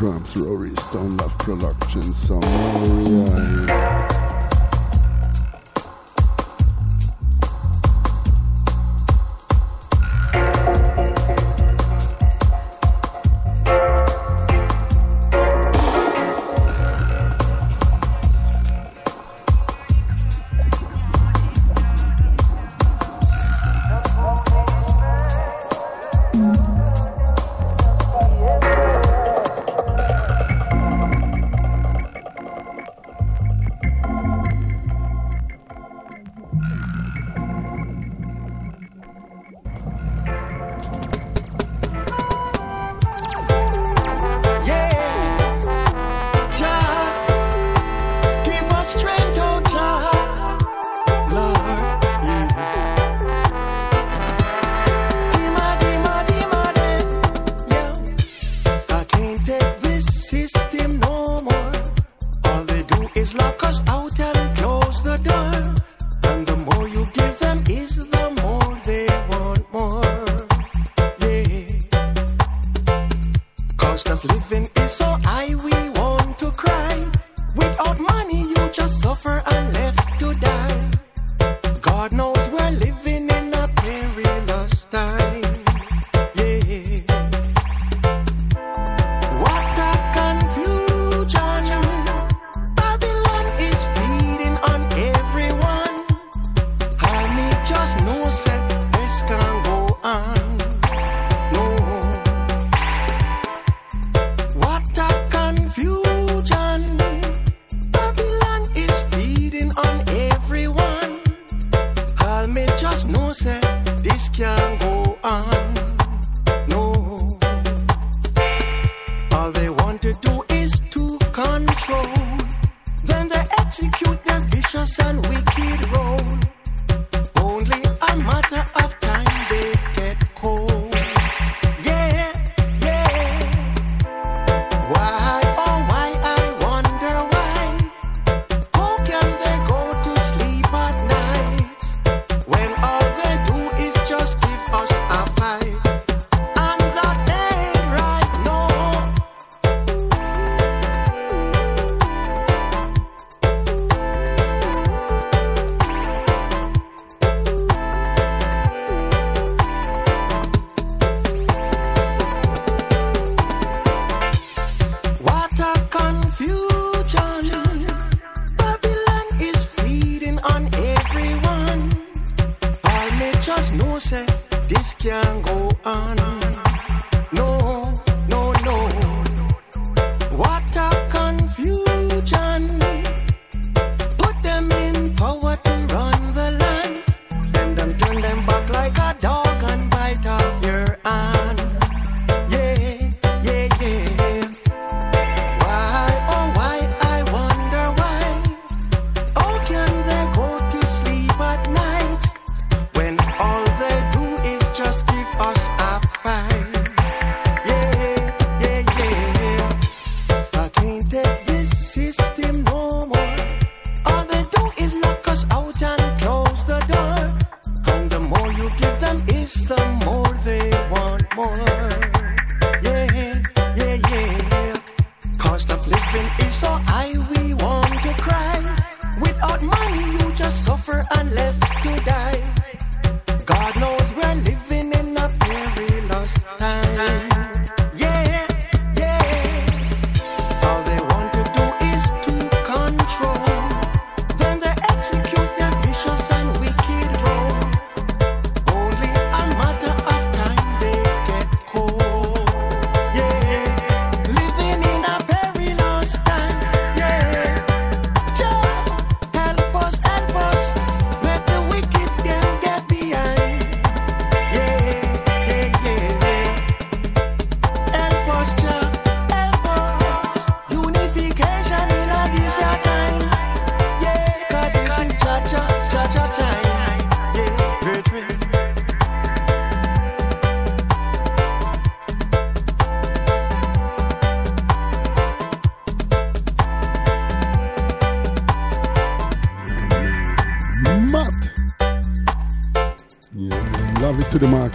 Rory Stone Love Productions, Samoria.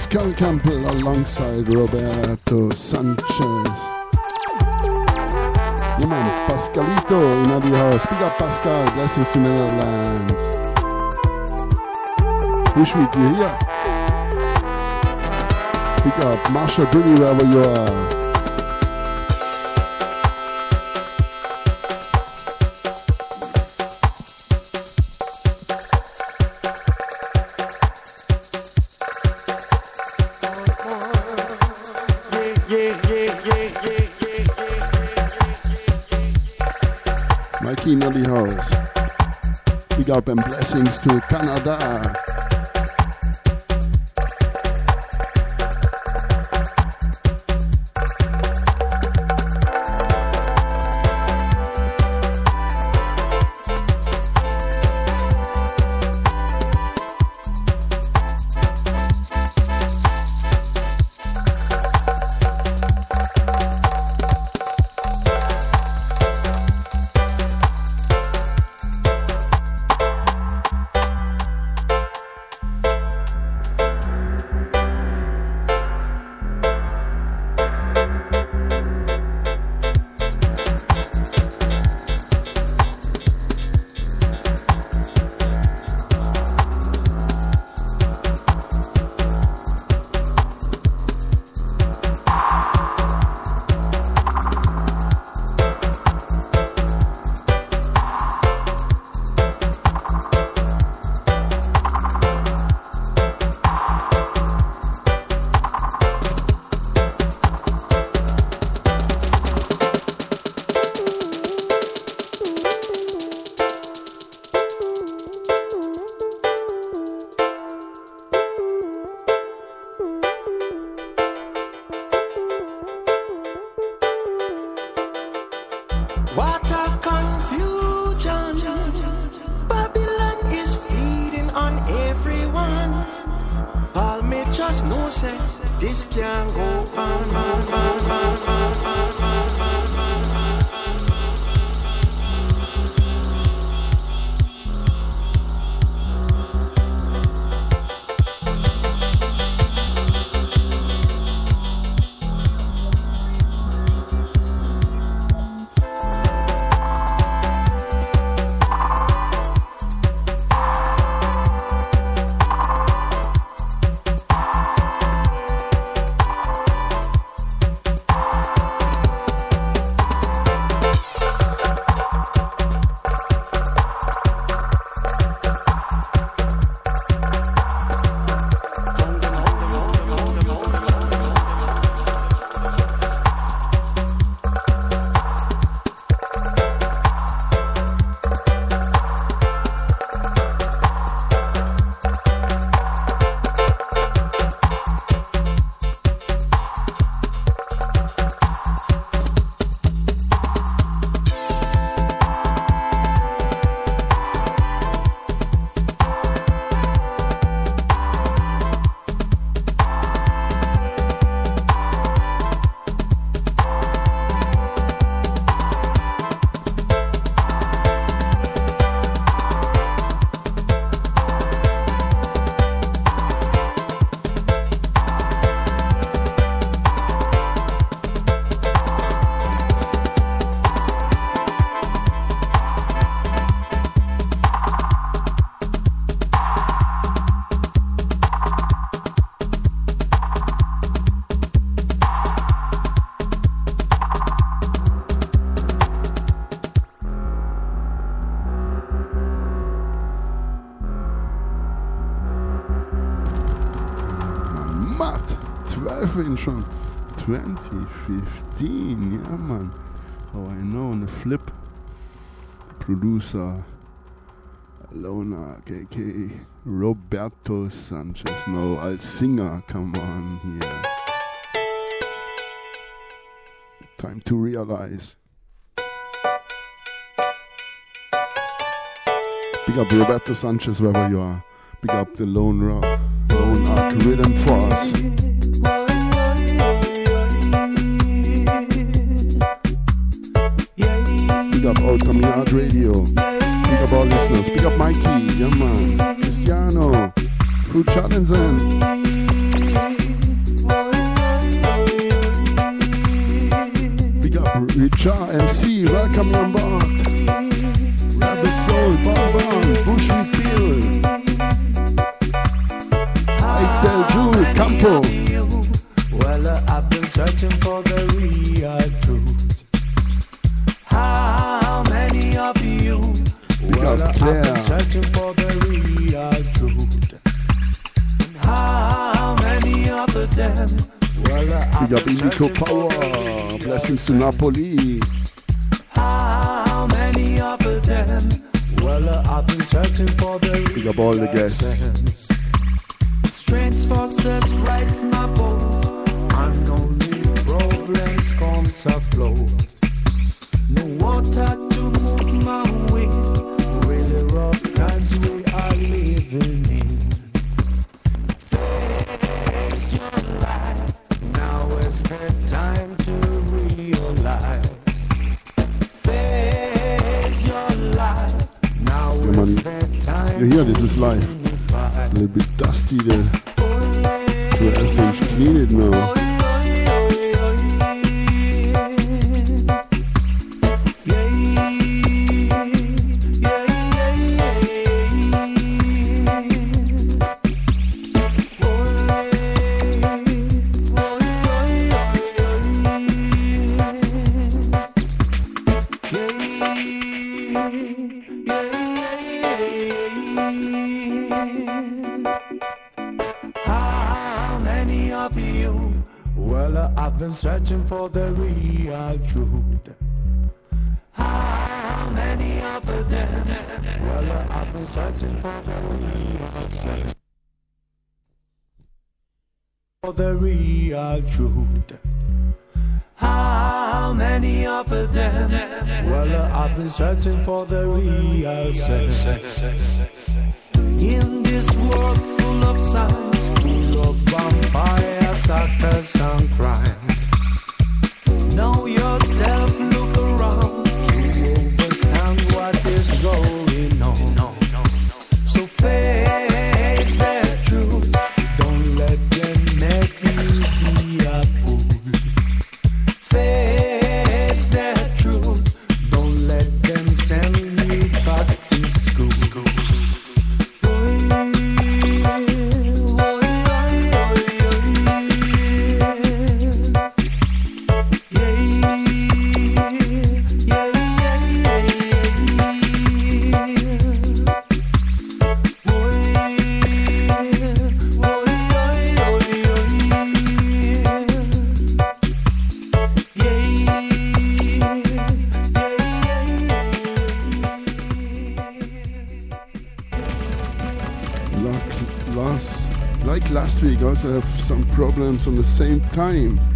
Cole Campbell alongside Roberto Sanchez. Man, Pascalito in Abbey House. Big up Pascal, blessings to Netherlands. Push with you here. Pick up Marsha Bruni wherever you are. blessings to Canada. 12 inch schon. 2015, yeah man. How I know the flip. Producer Lona KK Roberto Sanchez no als Singer, come on here. Time to realize. Big up Roberto Sanchez wherever you are. Big up the Lone Rock, Lone Arc Rhythm Force. Radio. Big up all listeners. Big up Mikey, yeah man. Cristiano, Crew Challenging. Comes afloat. No water to move my way. Really rough times we are living in. Face your life. Now is the time to realize. Face your life. Now is the time. You hear this is live. A little bit dusty the 12 inch clean it now. Truth. How many of them? Well, I've been searching for the real sense. In this world full of signs, full of vampires, actors, and crime. On the same time.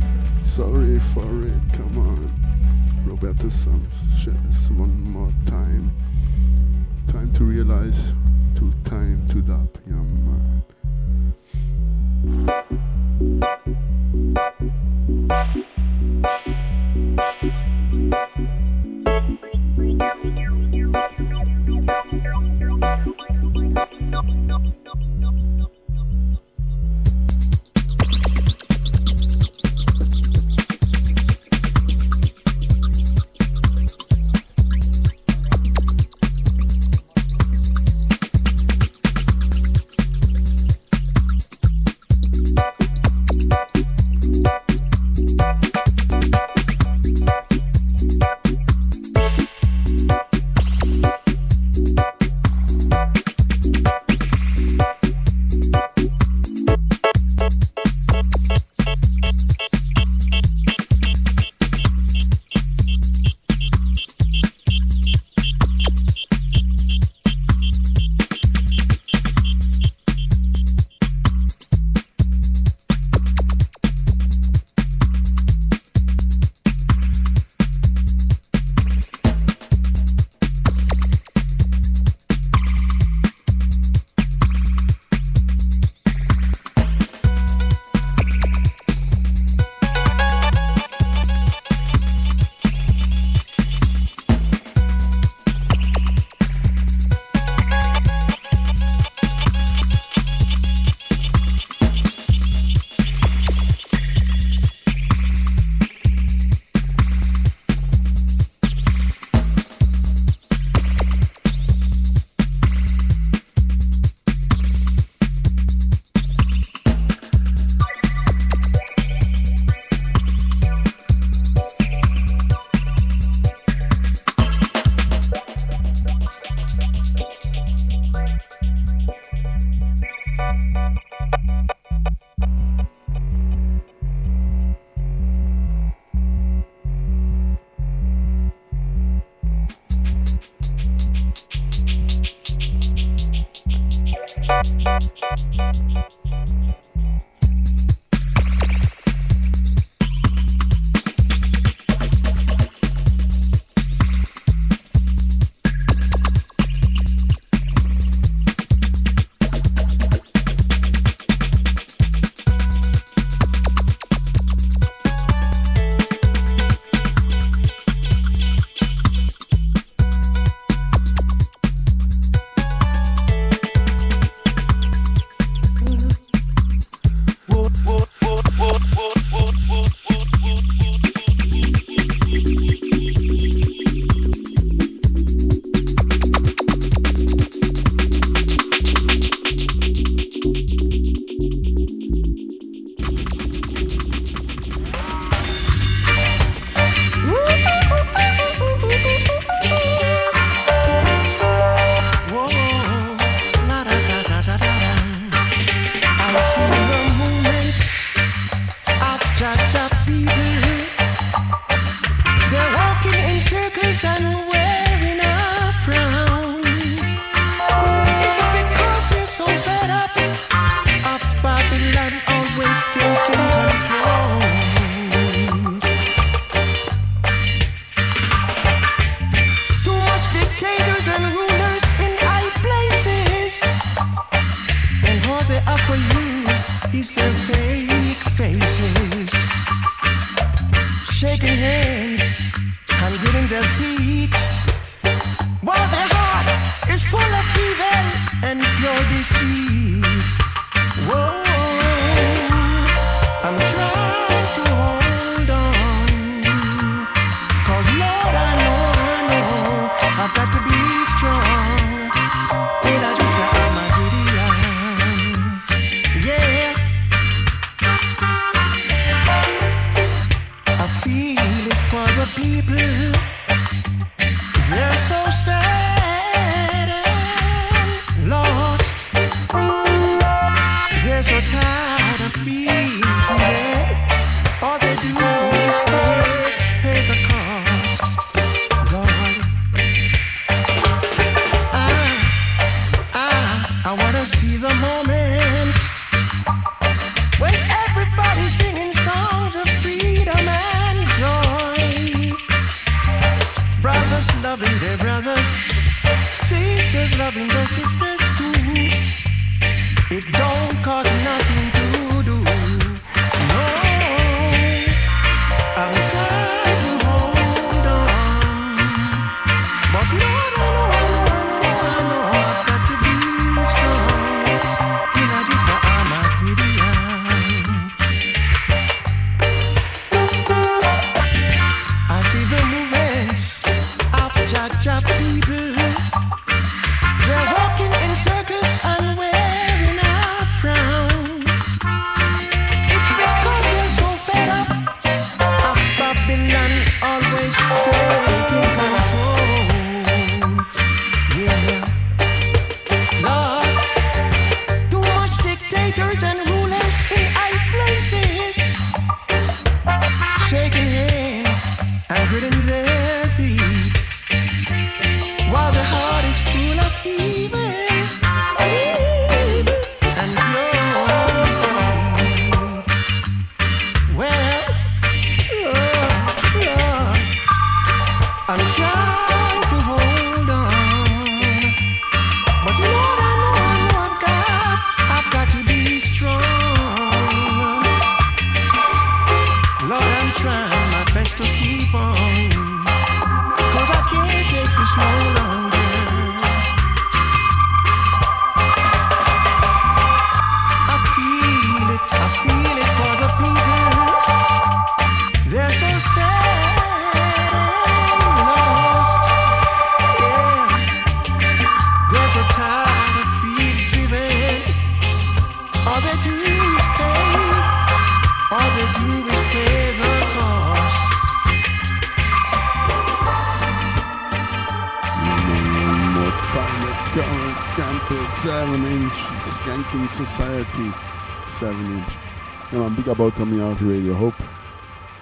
about coming out radio. Hope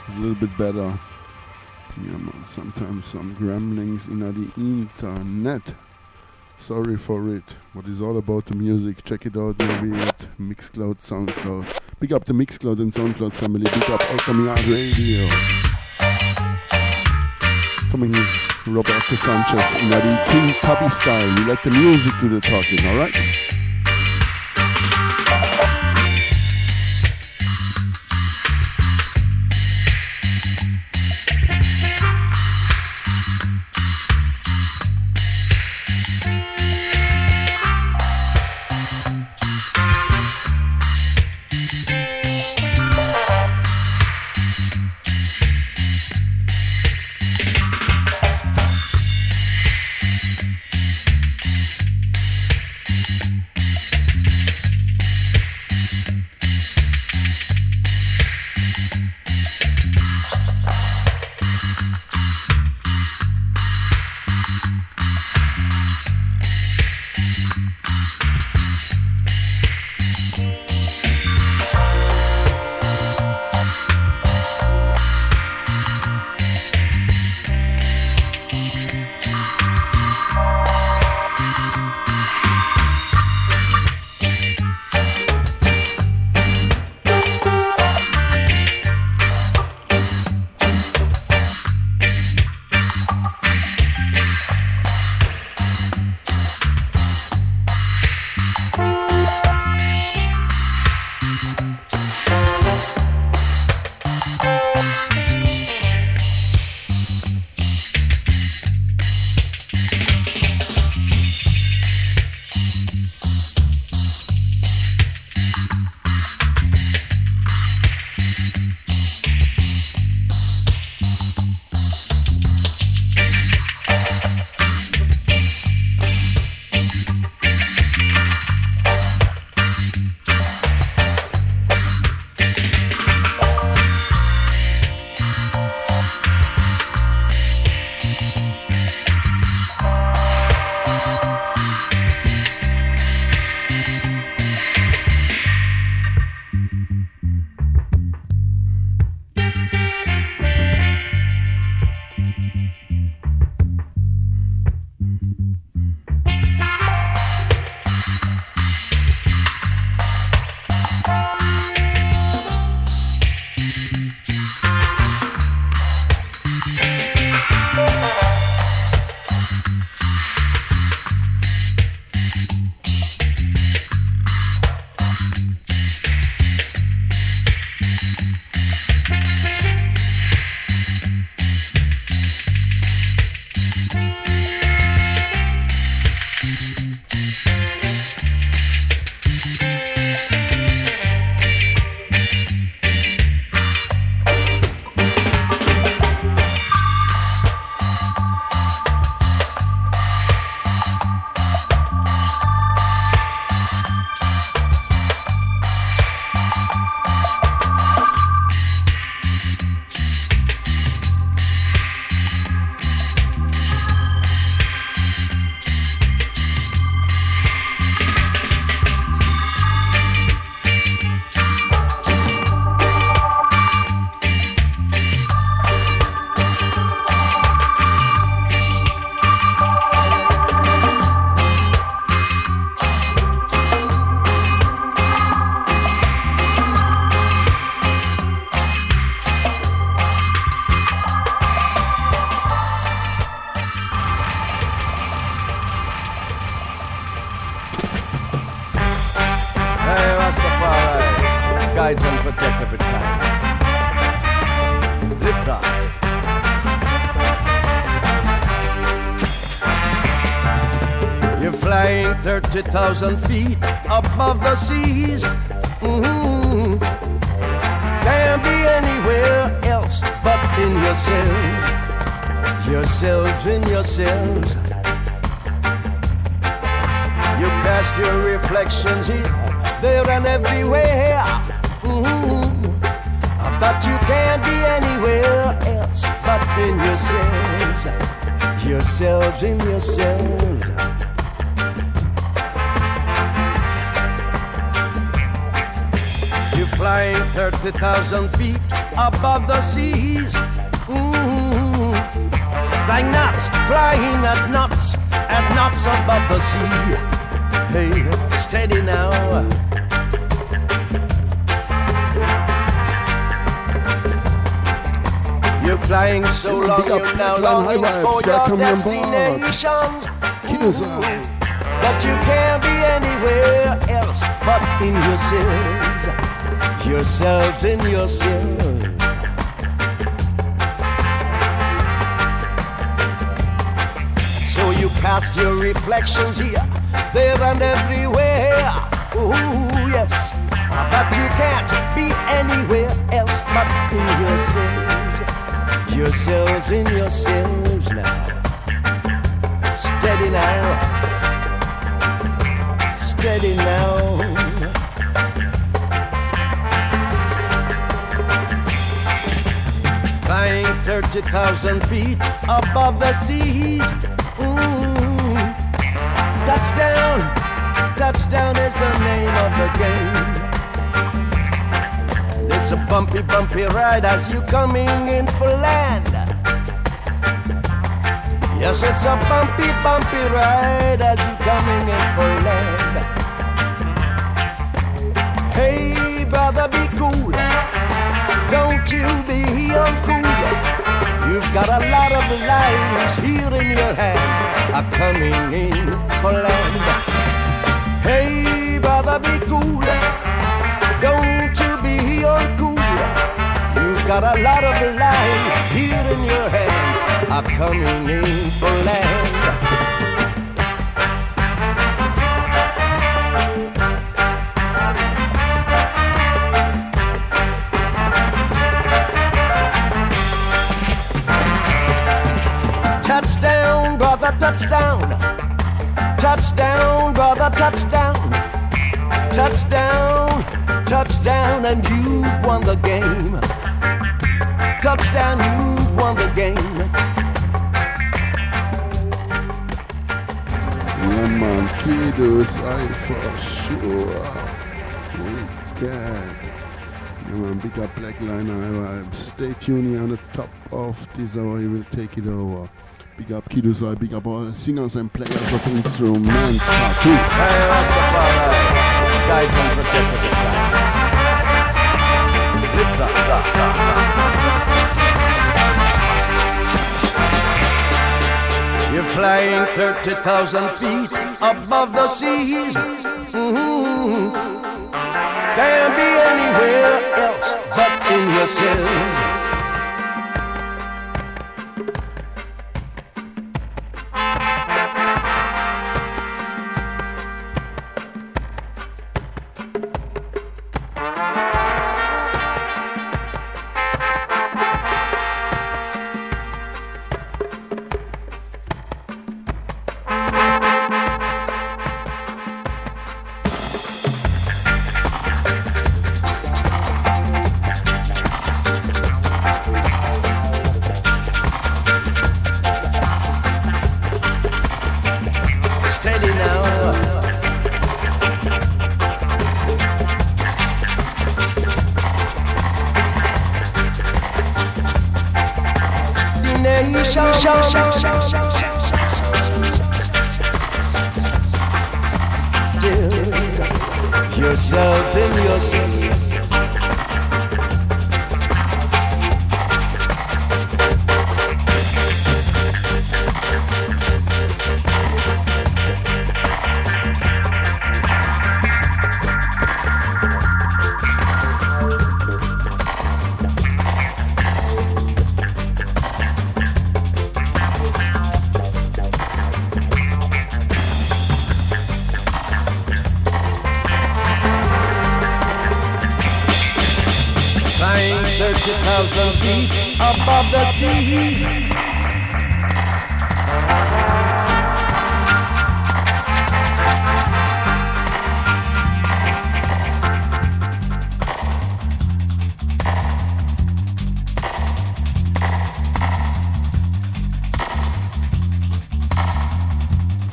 it's a little bit better. sometimes some gremlins in the internet. Sorry for it, but it's all about the music. Check it out maybe at Mixcloud, Soundcloud. Pick up the Mixcloud and Soundcloud family. Pick up Coming Out Radio. Coming in, Roberto Sanchez in the King Tubby style. You like the music to the talking, alright? thousand feet above the seas. Mm-hmm. Can't be anywhere else but in yourselves, yourselves in yourselves. You cast your reflections here, there, and everywhere. Mm-hmm. But you can't be anywhere else but in yourselves, yourselves in yourselves. Flying 30,000 feet above the seas. Mm-hmm. Flying nuts, flying at nuts, at nuts above the sea. Hey, steady now. You're flying so long, you're now longing for your come on board. destinations. But you can't be anywhere else but in yourselves. Yourselves in yourselves. So you cast your reflections here, there, and everywhere. Ooh, yes. But you can't be anywhere else but in yourselves. Yourselves in yourselves now. Steady now. Steady now. 30,000 feet above the seas. Mm. Touchdown, touchdown is the name of the game. And it's a bumpy, bumpy ride as you coming in for land. Yes, it's a bumpy, bumpy ride as you coming in for land. Hey, brother, be cool. Don't you be uncool. You've got a lot of lives here in your hand, are coming in for land. Hey, brother, be cool. Don't you be uncool. You've got a lot of lives here in your hand, are coming in for land. Touchdown, touchdown. Brother, touchdown. Touchdown, touchdown, and you've won the game. Touchdown, you've won the game. Yeah, man, kiddos, I for sure. Wicked. Yeah, man, big up Black Liner. Stay tuned here on the top of this hour, you will take it over. Big up kiddos, I big up all singers and players of instruments. Part two. Hey, Rastafari, guide and protect time. Lift up, up, up. You're flying 30,000 feet above the seas. Mhm. Can't be anywhere else but in yourself.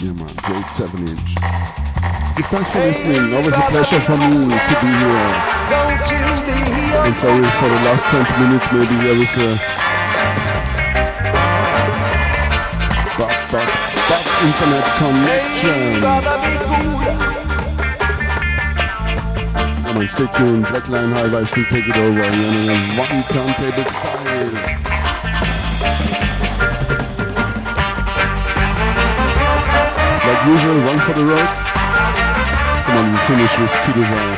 Yeah, man, great 7 inch. Thanks for listening. Always a pleasure for me to be here. And sorry for the last 20 minutes, maybe there was a back, back, back internet connection. Come on, stay tuned. Black Line High Rise will take it over. In a one turntable style. Usual, one for the road. Come on, we finish with Desire.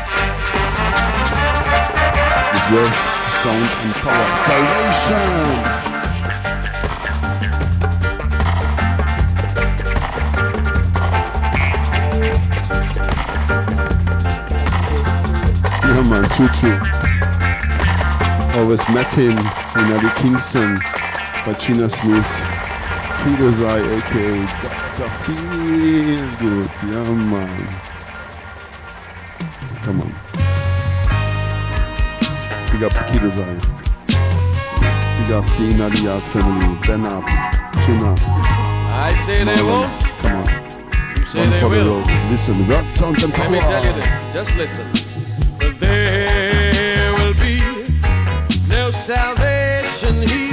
With yours, sound and power. Salvation! Yeah man, Choo. Always met him in Eddie Kingston by Chinna Smith. Peter's Eye, aka. Feel Good. Yeah man. Come on. Big up Peter's Eye. Big up the the Yard family. Ben up. Chin up. I say they won't. Come on. You say One they the will. road. Listen, rock, sound and Let me tell you power. this. Just listen. For there will be no salvation here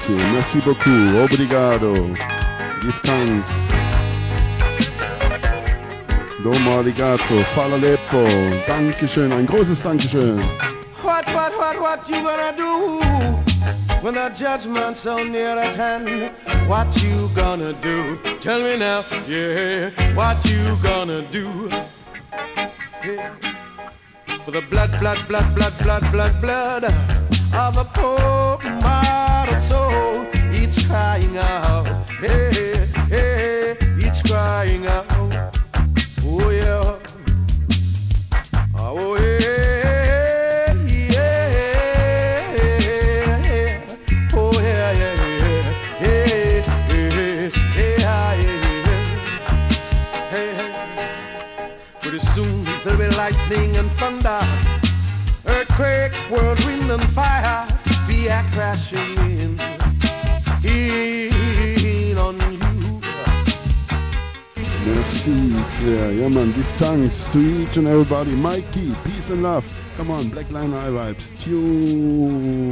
Grazie. Merci beaucoup. Obrigado. Give thanks. Domo arigato. Fala Leppo. Dankeschön. Ein großes Dankeschön. What, what, what, what you gonna do when the judgment's so near at hand? What you gonna do? Tell me now, yeah. What you gonna do? Yeah. For the blood, blood, blood, blood, blood, blood, blood of the poor crying out, hey, to each and everybody. Mikey, peace and love. Come on, Black Line Vibes. Tune